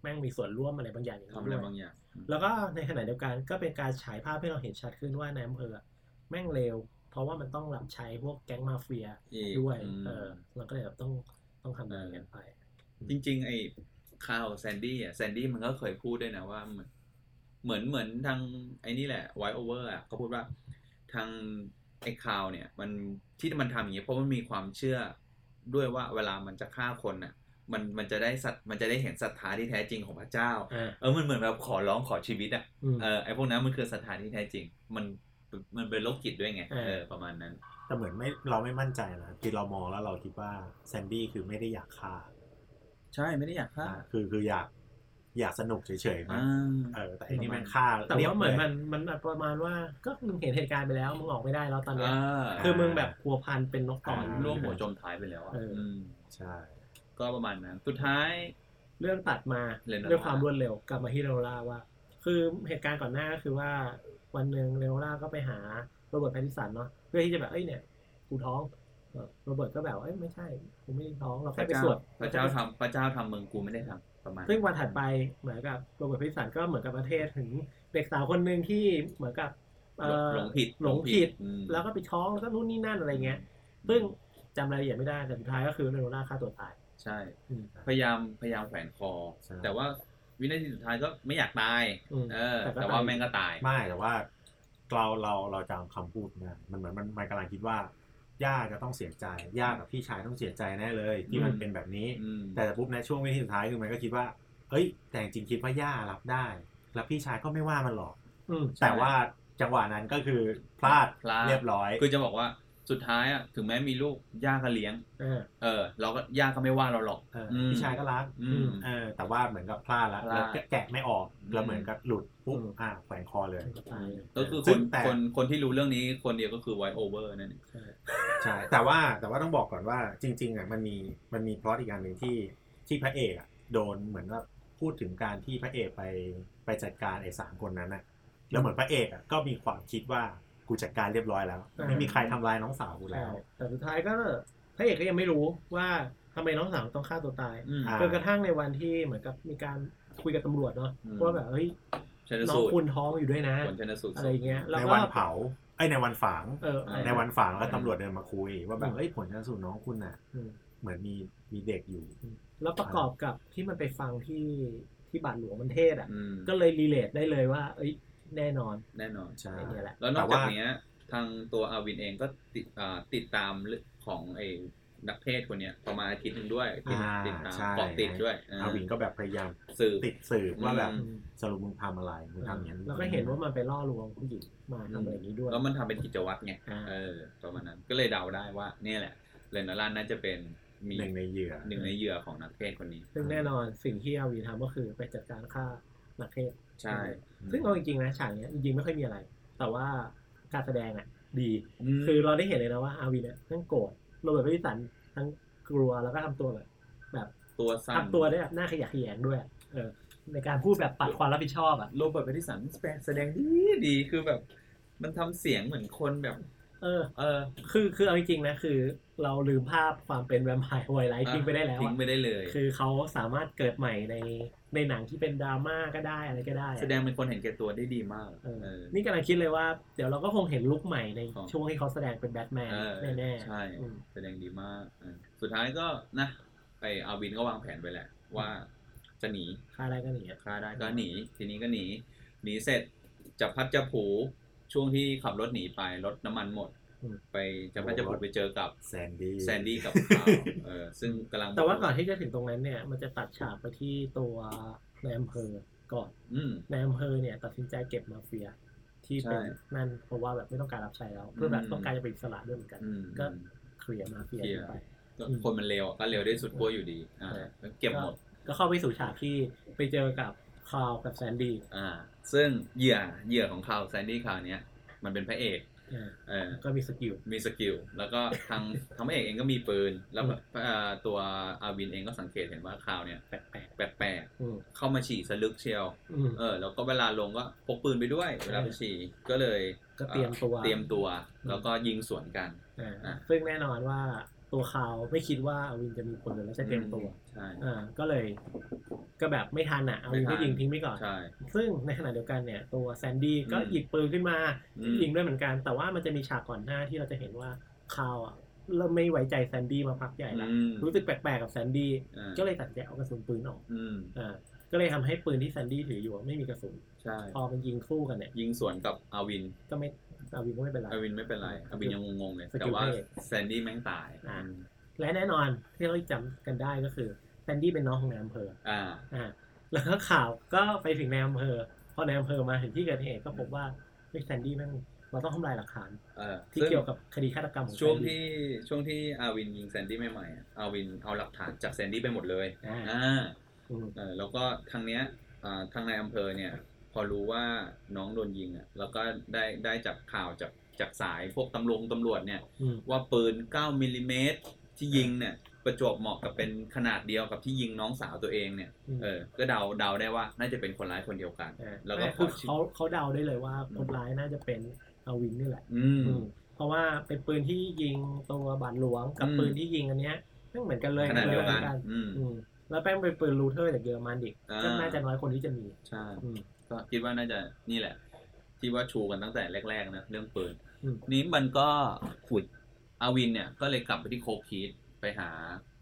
แม่งมีส่วนร่วมอะไรบางอย่างอย่างทำนี้อะไรด้วยบางอย่าง แล้วก็ในขณะเดียวกันก็เป็นการฉายภาพให้เราเห็นชัดขึ้นว่านายอำเภออะแม่งเลวพเพราะว่ามันต้องรับใช้พวกแก๊งมาเฟียอีกด้วยอืมเออมันก็เลยแบบต้องต้องทำงานกันไป จริง ๆ ไอ้คาร์ลแซนดี้อะแซนดี้มันก็เคยพูดด้วยนะว่าเหมือน เหมือนเหมือนทางไอ้นี่แหละไวโอเวอร์อะเขาพูดว่าทางไอ้คาวเนี่ยมันที่มันทำอย่างนี้เพราะมันมีความเชื่อด้วยว่าเวลามันจะฆ่าคนอะมันมันจะได้สัตมันจะได้เห็นศรัทธาที่แท้จริงของพระเจ้าอ่าเออมันเหมือนแบบขอร้องขอชีวิตอะอืมเออไอ้พวกนั้นมันคือศรัทธาที่แท้จริง มันมันเป็นโรคจิตด้วยไงเออเออประมาณนั้น แต่เหมือนไม่เราไม่มั่นใจนะคือเรามองแล้วเราคิดว่าแซนดี้คือไม่ได้อยากฆ่า ใช่ไม่ได้อยากฆ่า คือคืออยาก อยากสนุกเฉยๆอ่ามั้งเออแต่อันนี้มันฆ่าแต่ว่าเหมือนมันมันแบบประมาณว่าก็มึงเห็นเหตุการณ์ไปแล้วมึงออกไม่ได้แล้วตอนเนี้ยอ่าคือมึงแบบพัวพันเป็นนกต่ออ่าอยู่ร่วมหัวจมท้ายไปแล้วอะเอออืมใช่ ก็ประมาณนั้นสุดท้ายเรื่องตัดมาเรโนล่าด้วยความรวดเร็วกลับมาที่เรโนล่าว่า คือเหตุการณ์ก่อนหน้าก็คือว่าวันหนึ่งเรโนล่าก็ไปหาโรเบิร์ตแพตติสันเนาะเพื่อที่จะแบบเอ้ยเนี่ยกูท้องเออโรเบิร์ตก็แบบว่าเอ้ยไม่ใช่กูไม่ได้ท้องเราพแค่ระไปเจ้าสวดพระเจ้าทำพระเจ้าทำมึงกูไม่ได้ทำ ประมาณซึ่งวันถัดไปเหมือนกับโรเบิร์ตแพตติสันก็เหมือนกับเทศน์ถึงเด็กสาวคนหนึ่งที่เหมือนกับเอ่อหลงผิดหลงผิดอืมแล้วก็ไปท้องแล้วก็นู่นนี่นั่นอะไรเงี้ย ซึ่งจำรายละเอียดไม่ได้แต่สุดท้ายก็คือเลโนล่าฆ่าตัวตาย ใช่อืมพยายามพยายามแขวนคอใช่แต่ว่าวินาทีสุดท้ายก็ไม่อยากตายอืมเออ แต่ก็แต่ว่าตายแม่งก็ตาย ไม่แต่ว่าเราเราเราจำคำพูดนะมันเหมือนมันมันกำลังคิดว่า ย่าจะต้องเสียใจย่ากับพี่ชายต้องเสียใจแน่เลย ที่มันอืมเป็นแบบนี้อืมแต่ปุ๊บในช่วงวินาทีสุดท้ายคือมันก็คิดว่า เอ้ย แต่จริงๆคิดว่าย่ารับได้ แล้วพี่ชายก็ไม่ว่ามันหรอกอืมแต่ว่าจังหวะนั้นก็คือพลาดพลาดเรียบร้อย คือจะบอกว่า สุดท้ายอะถึงแม้มีลูกย่าก็เลี้ยง เออ เออ เราก็ย่าก็ไม่ว่าเราหรอก เอออืมพี่ชายก็รักอืม เออ แต่ว่าเหมือนกับพลาดแล้วพลาด แล้วแกะไม่ออกแล้วอืมเหมือนกับหลุดปุ๊บอืมอ่าแขวนคอเลยก็ตายเลย ก็คือคซึ่นงแต่ คนคนที่รู้เรื่องนี้คนเดียวก็คือไวโอเวอร์นั่นเองใช่ใช่ แต่ว่าแต่ว่าต้องบอกก่อนว่าจริงๆอะมันมีมันมีพล็อตอีกอันหนึ่งที่ที่พระเอกอะโดนเหมือนว่าพูดถึงการที่พระเอกไปไปจัดการไอ้สามคนนั้นอะแล้วเหมือนพระเอกอะก็มีความคิดว่า กูจัดการเรียบร้อยแล้ว ไม่มีใครทำร้ายน้องสาวกูใช่แล้ว แต่สุดท้ายก็พระเอกก็ยังไม่รู้ว่าทำไมน้องสาวต้องฆ่าตัวตายอืมอ่าจนกระทั่งในวันที่เหมือนกับมีการคุยกับตำรวจเนาะอืมว่าแบบเฮ้ยชนน้อสูงตรคุณท้องอยู่ด้วยนะผลชนสูตรอะไรอย่างเงี้ยแล้วในก็วันเผาไอ้ยในวันฝังเอออ่าในวันฝังแล้วก็ตำรวจเดินมาคุย ว่าแบอืบมเอ้ยผลชนสูตรน้องคุณน่ะอืมเหมือนมีมีเด็กอยู่ แล้วประกอบกับที่มันไปฟังที่ที่บาทหลวงมันเทศอะอืมก็เลยรีเลทได้เลยว่า เอ้ย แน่นอน แน่นอนใช่ไอ้เนี่ยแหละแล้วนอกแต่จากว่าเนี้ย ทางตัวอาวินเองก็ติดอ่าติดตามเรื่องของไอ้นักเทศคนเนี้ยประมาณอาทิตย์หนึ่งด้วยติดอ่าติดตามใช่เกาะติดด้วยอาวินก็แบบพยายามสื่อติดสืบว่าแบบอืมสรุปมึงทำอะไรมึงทำอย่างนี้แล้วก็เห็นว่ามันไปล่อลวงผู้หญิงมาทำอะไรอย่างนี้ด้วยแล้วมันทำเป็นกิจวัตรไงอ่าเออประมาณนั้นก็เลยเดาได้ว่าเนี่ยแหละเรนนารันน่าจะเป็นมีหนึ่งในเหยื่อหนึ่งในเหยื่อของนักเทศคนนี้ ซึ่งแน่นอนสิ่งที่อาวีทำก็คือไปจัดการฆ่า นักเทศใช่ ซึ่งเอาจริงๆนะฉากเนี้ยจริงๆไม่ค่อยมีอะไร แต่ว่าการแสดงอะ ดีมคือเราได้เห็นเลยนะว่าอาวีเนี่ยทั้งโกรธโรเบิร์ตแพตติสันทั้งกลัวแล้วก็ทำตัวแบบแบบตัวสั่นทำตัวได้แบบหน้าขยะแขยงด้วย เออ ในการพูดแบบปัดความรับผิดชอบอะโรเบิร์ตแพตติสันแสดงดีดีคือแบบ มันทำเสียงเหมือนคนแบบ เออ เออ คือคือเอาจริงๆนะคือเราลืมภาพความเป็นแวมไพร์ Twilight ทิ้งไปได้แล้วทิ้งอะไปได้เลย คือเขาสามารถเกิดใหม่ในในหนังที่เป็นดราม่าก็ได้อะไรก็ได้อะแสดงเป็นคนเห็นแก่ตัวได้ดีมากเออเออนี่กำลังคิดเลยว่า เดี๋ยวเราก็คงเห็น look ใหม่ในอ๋อช่วงที่เขาแสดงเป็นแบทแมนเออแน่ๆใช่อืมแสดงดีมากเออสุดท้ายก็นะไอ้อาวินก็วางแผนไปแหละ ว่าจะหนีฆ่าได้ก็หนีอะฆ่าได้ก็หนี ทีนี้ก็หนี หนีเสร็จจับพลัดจับผลู ช่วงที่ขับรถหนีไปรถน้ำมันหมด ไปจับพลัดจับผลูไปเจอกับแซนดี้แซนดี้กับคาร์ลเออซึ่งกำลังแต่ว่าก่อนที่จะถึงตรงนั้นเนี่ย มันจะตัดฉากไปที่ตัวนายอำเภอก่อนอืมนายอำเภอเนี่ย ตัดสินใจเก็บมาเฟีย ที่เป็นใช่นั่นเพราะว่าแบบไม่ต้องการรับใช้แล้วเพื่อแบบอืมต้องการจะเป็นอิสระด้วยเหมือนกันอืมก็เคลียร์มาเฟียเคลียร์ไปก็อืมคนมันเร็วอะก็เร็วได้สุดขั้วอยู่ดีอ่าใช่แล้วเก็บหมด ก็เข้าไปสู่ฉากที่ไปเจอกับคาร์ลกับแซนดี้อ่า ซึ่งเหยื่อเหยื่อของเขาแซนดี้คาร์ลเนี้ยมันเป็นพระเอกอ่าเออก็มี skill มี skill แล้วก็ทางทางพระเอกเองก็มีปืน แล้วแบบเอ่อตัวอาวินเองก็สังเกตเห็นว่าคาวเนี่ยแปลกแปลกๆอืมๆเข้ามาฉี่สลึกเชียวอืมเออ แล้วก็เวลาลงก็พกปืนไปด้วยเวลาไปฉี่ก็เลยก็เตรียมตัวเตรียมตัว แล้วก็ยิงสวนกันอ่าอะซึ่งแน่นอนว่า ตัวคาร์ลไม่คิดว่าอาวินจะมีคนเลยแล้วจะเตรียมตัวใช่อ่าก็เลยก็แบบไม่ทันอะเอาวินไม่ทัก็นยิงทิ้งไปก่อนใช่ซึ่งในขณะเดียวกันเนี่ย ตัวแซนดี้ก็อืมหยิบปืนขึ้นมาอืมยิงด้วยเหมือนกัน แต่ว่ามันจะมีฉากก่อนหน้าที่เราจะเห็นว่าคาร์ลอะเริ่มไม่ไว้ใจแซนดี้มาพักใหญ่แล้วอืมรู้สึกแปลกๆกับแซนดี้อ่าก็เลยตัดสินใจเอากระสุนปืนออกอืมอ่าก็เลยทำให้ปืนที่แซนดี้ถืออยู่อะไม่มีกระสุนใช่พอมันยิงสู้กันเนี่ย ยิงสวนกับอาวินก็ไม่ อาวินก็ไม่เป็นไรอาวินไม่เป็นไรอาวินยังงงๆเลย skill แต่ว่าเท่แซนดี้แม่งตายอ่าและแน่นอนที่เราจำกันได้ก็คือแซนดี้เป็นน้องของนายอำเภออ่าอ่าแล้วก็ข่าวก็ไปถึงในายอำเภอพอในายอำเภอมาถึงที่เกิดเหตุก็พบว่าเฮ้ยแซนดี้แม่งเราต้องทำลายหลักฐานเออที่ซึ่งเกี่ยวกับคดีฆาตกรรมของช่วงแซนดี้ที่ช่วงที่อาวินยิงแซนดี้ใหม่ๆอะอาวินเอาหลักฐานจากแซนดี้ไปหมดเลยอ่าอ่าอืมเออแล้วก็ทางเนี้ยอ่าทางนายอำเภอเนี่ยพ อรู้ว่าน้องโดนยิงอะ แล้วก็ได้ได้จากข่าวจากจากสายพวกตำรวจตำรวจเนี่ยอืมว่าปืน 9มิลลิเมตรที่ยิงเนี่ย ประจวบเหมาะกับเป็นขนาดเดียวกับที่ยิงน้องสาวตัวเองเนี่ยอืมเออก็เดาเดาได้ว่าน่าจะเป็นคนร้ายคนเดียวกันอ่าแล้วก็คือขอชื่อเขาเขาเดาได้เลยว่าคนร้ายน่าจะเป็นอาวินนี่แหละ อืมอืมเพราะว่าเป็นปืนที่ยิงตัวบาทหลวงกับอืมปืนที่ยิงอันเนี้ยไม่เหมือนกันเลยขนาดเดียวกันหมืออืมอืมแล้วแม่งเป็นปืนลูเกอร์จากเยอรมันอีกอ่าก็น่าจะน้อยคนที่จะมีใช่อืม ก็คิดว่าน่าจะนี่แหละ ที่ว่าชูกันตั้งแต่แรก ๆ นะ เรื่องปืนอืมนี้มันก็ขุดอาวินเนี่ย ก็เลยกลับไปที่โคลครีกไปหา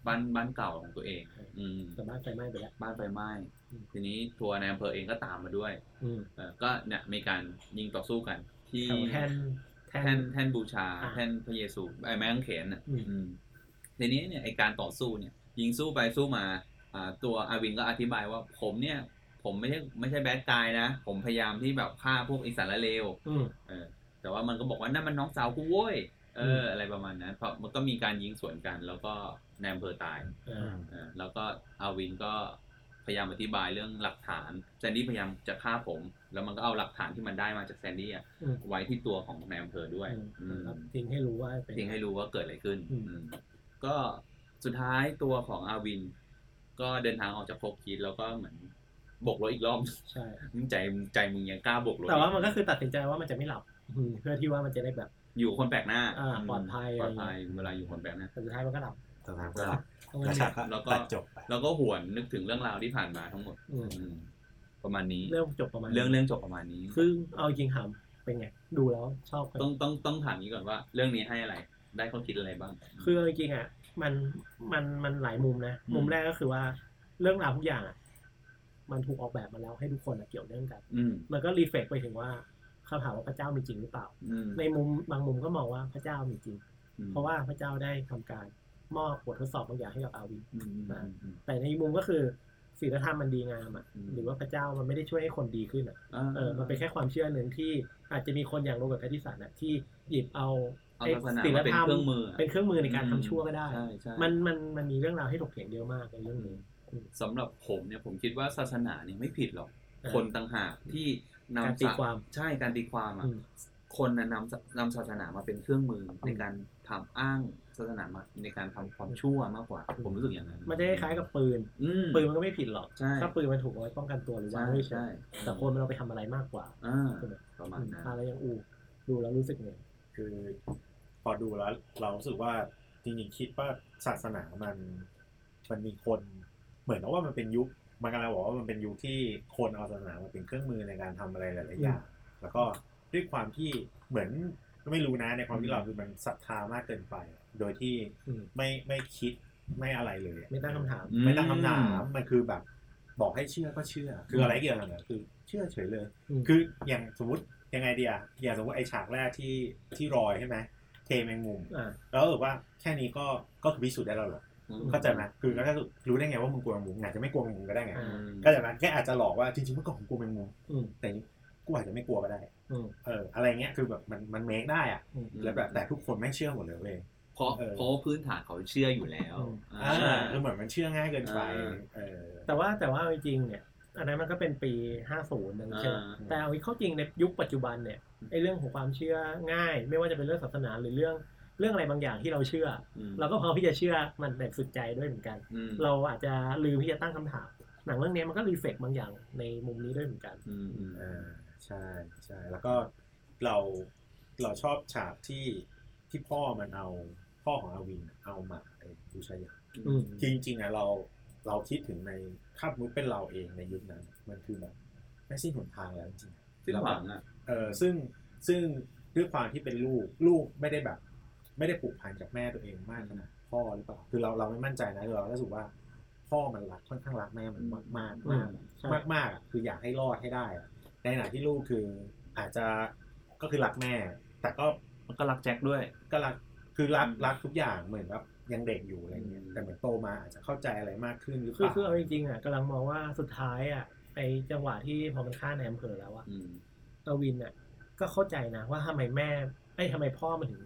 บ้านบ้านเก่าของตัวเอง อืมแต่บ้านไฟไหม้ไปแล้วบ้านไฟไหม้อืมทีนี้ทัวร์ในอำเภอเองก็ตามมาด้วยอืมเออก็เนี่ยมีการยิงต่อสู้กัน ที่แถวแท่นแท่แท่นนแท่นบูชาอ่าแท่นพระเยซูไอ้ไม้กางเขนน่ะอืมอืมทีนี้เนี่ยไอการต่อสู้เนี่ย ยิงสู้ไปสู้มา อ่า ตัวอาวินก็อธิบายว่าผมเนี่ย ผมไม่ใช่ไม่ใช่แบดกายนะ ผมพยายามที่แบบฆ่าพวกไอิสารเลวอืมเออ แต่ว่ามันก็บอกว่านั่นมันน้องสาวกูโว้ยเออมอะไรประมาณนั้นเพราะมันก็มีการยิงสวนกัน แล้วก็นายอำเภอตายอ่าเออแล้วก็อาวินก็พยายามอธิบายเรื่องหลักฐานแซนดี้พยายามจะฆ่าผม แล้วมันก็เอาหลักฐานที่มันได้มาจากแซนดี้อะอืมไว้ที่ตัวของนายอำเภอด้วยอืมอืมครับทิ้งให้รู้ว่าเป็น ทิ้งให้รู้ว่าเกิดอะไรขึ้น อืม อืมก็สุดท้ายตัวของอาวิน ก็เดินทางออกจากโคลครีกแล้วก็เหมือนโบกรถอีกรอบใช่มึงใจใจมึงยังกล้าโบกรถแต่ว่ามันก็คือตัดสินใจว่ามันจะไม่หลับอืมเพื่อที่ว่ามันจะได้แบบ อยู่คนแปลกหน้าอ่าปลอดภัยปลอดภัยเวลาอยู่คนแปลกหน้าแต่สุดท้ายมันก็หลับตอนนั้นก็หลับต้องแล้วเล่นฉากแล้วก็ตัดจบไปแล้วก็หวนนึกถึงเรื่องราวที่ผ่านมาทั้งหมดอืมอืมประมาณนี้เรื่องจบประมาณนี้เรื่องเรื่องจบประมาณนี้ซึ่งเอาจริงหำเป็นไงดูแล้วชอบกันต้องต้องต้องถามนี้ก่อนว่า เรื่องนี้ให้อะไร ได้ข้อคิดอะไรบ้าง คือจริงๆอะ มันมันมันหลายมุมนะอืมมุมแรกก็คือว่าเรื่องราวทุกอย่างอะ มันถูกออกแบบมาแล้วให้ทุกคนอะเกี่ยวเนื่องกันอืมมันก็รีเฟกไปถึงว่าคำถามว่าพระเจ้ามีจริงหรือเปล่าอืมในมุมบางมุมก็มองว่าพระเจ้ามีจริงอืมเพราะว่าพระเจ้าได้ทำการมอบบททดสอบบางอย่างให้กับอาวินอืมอืมอืมอืมแต่ในมุมก็คือศีลธรรมมันดีงามอะอืมหรือว่าพระเจ้ามันไม่ได้ช่วยให้คนดีขึ้นอะาเออ มันเป็นแค่ความเชื่อหนึ่งที่อาจจะมีคนอย่างโรเบิร์ตแพตติสันอะที่หยิบเอาเอาศาสนามาเป็นเครื่องมือ เป็นเครื่องมือในการทำชั่วก็ได้ใช่ใช่มันมันมันมีเรื่องราวให้ถกเถียงเยอะมากในเรื่องนี้ สำหรับผมเนี่ยผมคิดว่าศาสนาเนี่ยไม่ผิดหรอกเออคนต่างหากที่นำการตีความใช่การตีความอะอืมคนนะนำนำศาสนามาเป็นเครื่องมืออมในการทำอ้างศาสนามาในการทำความชั่วมากกว่า ผมรู้สึกอย่างนั้น มันจะคล้ายๆกับปืนอืมปืนมันก็ไม่ผิดหรอกใช่ถ้าปืนมันถูกเอาไว้ป้องกันตัวหรือว่าใช่ไม่ใช่แต่คนมันเอาไปทำอะไรมากกว่าอ่าใช่ไหมประมาณนั้นอะไรอย่างอูดูแล้วรู้สึกไงคือ พอดูแล้ว เรารู้สึกว่าจริงๆคิดว่าศาสนามัน มันมีคน เหมือนกับว่ามันเป็นยุคมันกำลังบอกว่ามันเป็นยุคที่คนเอาศาสนามาเป็นเครื่องมือในการทำอะไรหลายๆอย่างแล้วก็ด้วยความที่เหมือนไม่รู้นะในความที่เราคือมันศรัทธามากเกินไป โดยที่อืมไม่ไม่คิดไม่อะไรเลย ไม่ตั้งคำถามอืไม่ตั้งคำถามมันคือแบบ บอกให้เชื่อก็เชื่อ คืออะไรเกี่ยวกับเนี่ยคือเชื่อเฉยเลยอืมคืออย่างสมมติยังไงเดียอย่างสมมติไอฉากแรกที่ที่รอยใช่ไหมเทแมงมุมอ่าแล้วรู้สึกว่าแค่นี้ก็ก็คือพิสูจน์ได้แล้วเหรออืม เข้าใจไหมคือแล้วก็รู้ได้ไงว่ามึงกลัวแมงมุมอาจจะไม่กลัวแมงมุมก็ได้ไงอ่าก็ใจไหมแค่อาจจะหลอกว่าจริงๆเมื่อก่อนผมกลัวแมงมุมอืมแต่กูอาจจะไม่กลัวก็ได้อืมเออ อะไรเงี้ยคือแบบมันมันเมคได้อะอืมแล้วแบบแต่ทุกคนไม่งเชื่อหมดเลยเว้ยเพราะเออเพราะว่าพื้นฐานเขาเชื่ออยู่แล้วอืมอ่าอ่าคือเหมือนมันเชื่อง่ายเกินไปอ่าเออแต่ว่าแต่ว่าจริงๆเนี่ยอันนั้นมันก็เป็นปี 50นั่นใช่ไหมอ่าแต่เอาเข้าจริงในยุคปัจจุบันเนี่ยไอ้เรื่องของความเชื่อง่าย ไม่ว่าจะเป็นเรื่องศาสนาหรือเรื่อง เรื่องอะไรบางอย่างที่เราเชื่ออืมเราก็พร้อมที่จะเชื่อมันแบบสุดใจด้วยเหมือนกันอืมเราอาจจะลืมที่จะตั้งคำถาม หนังเรื่องนี้มันก็รีเฟกบางอย่างในมุมนี้ด้วยเหมือนกันอืมอืมอ่าใช่ใช่แล้วก็เราเราชอบฉากที่ที่พ่อมันเอาพ่อของอาวินเอาหมาไปบูชายันอืมจริงๆอะเราเราคิดถึงในถ้ามุดเป็นเราเองในยุคนั้น มันคือแบบไม่สิ้นหนทางแล้วจริงๆสิ้นหวังอะเออซึ่งซึ่งด้วยความที่เป็นลูกลูกไม่ได้แบบ ไม่ได้ผูกพันกับแม่ตัวเองมากขนาดพ่อหรือเปล่า คือเราเราไม่มั่นใจนะเรารู้สึกว่าพ่อมันรักค่อนข้างรักแม่มันมากมากอืมามกใช่มากมากๆอะคืออยากให้รอดให้ได้อะในขณะที่ลูกคืออาจจะก็คือรักแม่ แต่ก็มันก็รักแจ็คด้วย ก็รักคือรักอืมรักทุกอย่างเหมือนแบบยังเด็กอยู่อะไรเงี้ยแต่เหมือนโตมาอาจจะเข้าใจอะไรมากขึ้นหรือเปคือล่าคือเอาจริงๆอะกำลังมองว่าสุดท้ายอะไอ้จังหวะที่พอมันฆ่านายอำเภอแล้วอะอืมเออร์วินอะก็เข้าใจนะว่าทำไมแม่ไอ้ยทำไมพ่อมันถึง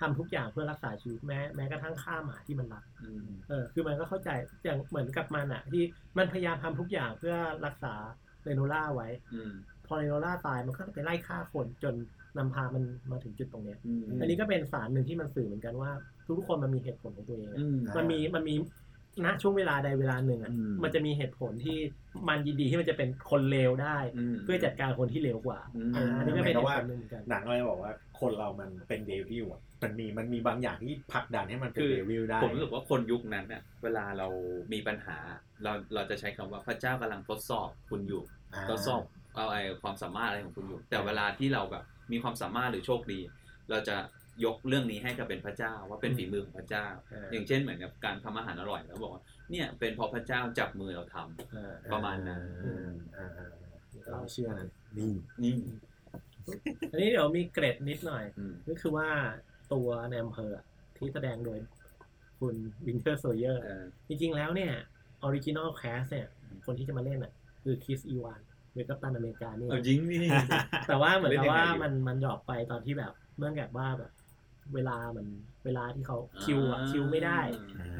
ทำทุกอย่างเพื่อรักษาชีวิตแม้แม้กระทั่งฆ่าหมาที่มันรักอืมเออคือมันก็เข้าใจอย่างเหมือนกับมันอะที่มันพยายามทำทุกอย่างเพื่อรักษาเลโนล่าไว้อืมพอเลโนล่าตายมันก็ไปไล่ฆ่าคนจนนำพามันมาถึงจุดตรงเนี้ยอืมอันนี้ก็เป็นสารหนึ่งที่มันสื่อเหมือนกันว่า ทุกๆคนมันมีเหตุผลของตัวเองอะอืมมันมีมันมีณช่วงเวลาใดเวลาหนึ่งอะอืมมันจะมีเหตุผลที่มันยินดีที่มันจะเป็นคนเลวได้มเพื่อจัดการคนที่เลวกว่าอืมอ่าอันนี้ก็เป็นหเหมายความว่าตุผลหนึ่งเหมือนกันหนังเลยบอกว่า คนเรามันเป็นเดวิลอะมันมีมันมีบางอย่างที่ผลักดันให้มันเป็นคือเดวิลได้ ผมรู้สึกว่าคนยุคนั้นเนี่ยเวลาเรามีปัญหา เราเราจะใช้คำว่าพระเจ้ากำลังทดสอบคุณอยู่าทดสอบเอาไอ้ความสามารถอะไรของคุณอยู่ แต่เวลาที่เราแบบมีความสามารถหรือโชคดี เราจะยกเรื่องนี้ให้กับเป็นพระเจ้าว่าเป็นฝีมือของพระเจ้าเอออย่างเช่นเหมือนกับการทำอาหารอร่อยแล้วบอกว่าเนี่ยเป็นเพราะพระเจ้าจับมือเราทำเออประมาณนั้นอืมอ่าอ่าเราเชื่อนะนี่นี่ อันนี้เดี๋ยวมีเกร็ดนิดหน่อยอืมก็คือว่าตัวนายอำเภออะที่แสดงโดยคุณ Winter Soldier เออจริงๆแล้วเนี่ย original cast เนี่ย คนที่จะมาเล่นอะ คือคิสอีวานหรือกัปตันอเมริกานี่เอาจริงนี่แต่ว่าเหมือนกับว่าเล่นยังไงอยู่มันมันดรอปไปตอนที่แบบเนื่องจากว่าแบบ เวลามันเวลาที่เขาคิวอะคิวไม่ได้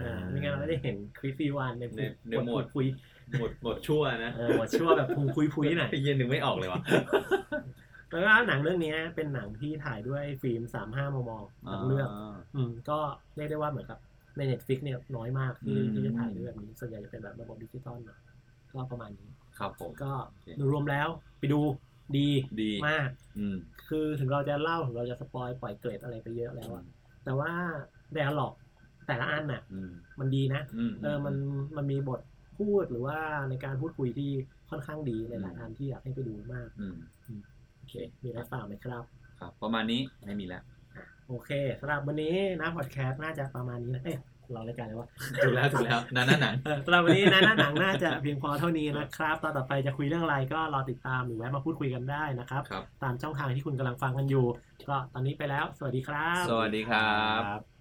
อ่าไม่งั้นเราไม่ได้เห็นคริสอีวานในในในบทโหมพูดดคุยหมดหมดชั่วนะเออหมดชั่วแบบพุงคุยคุยหน่อยไอ้เย็นหนึ่งไม่ออกเลยว่ะ แล้วก็หนังเรื่องนี้เป็นหนังที่ถ่ายด้วยฟิล์ม35มมทั้งเรื่องอืมก็เรียกได้ว่าเหมือนกับใน Netflix เนี่ยน้อยมากที่อืมที่จะถ่ายด้วยแบบนี้ส่วนใหญ่จะเป็นแบบระบบดิจิตอลเนอะก็ประมาณนี้ครับผมก็โอเคโดยรวมแล้วไปดูดีดีมากอืมคือถึงเราจะเล่าถึงเราจะสปอยปล่อยเกรดอะไรไปเยอะแล้วอะแต่ว่าไดอะล็อกแต่ละอันน่ะอืมมันดีนะอืมเออมันมันมีบทพูดหรือว่าในการพูดคุยที่ค่อนข้างดีหลายๆอันที่อยากให้ไปดูมากอืมโอ เค มีอะไรฝากไหมครับ ครับ ประมาณนี้ไม่มีแล้วโอเคสำหรับวันนี้นะพอดแคสต์น่าจะประมาณนี้นะเอ้ยเรารายการอะไรวะถูกแล้วถูกแล้วนานาหนังเออสำหรับวันนี้นะหน้าหนังน่าจะเพียงพอเท่านี้นะครับ ตอนต่อไปจะคุยเรื่องอะไรก็รอติดตามหรือแวะมาพูดคุยกันได้นะครับครับตามช่องทางที่คุณกำลังฟังกันอยู่ ก็ตอนนี้ไปแล้ว สวัสดีครับ สวัสดีครับครับ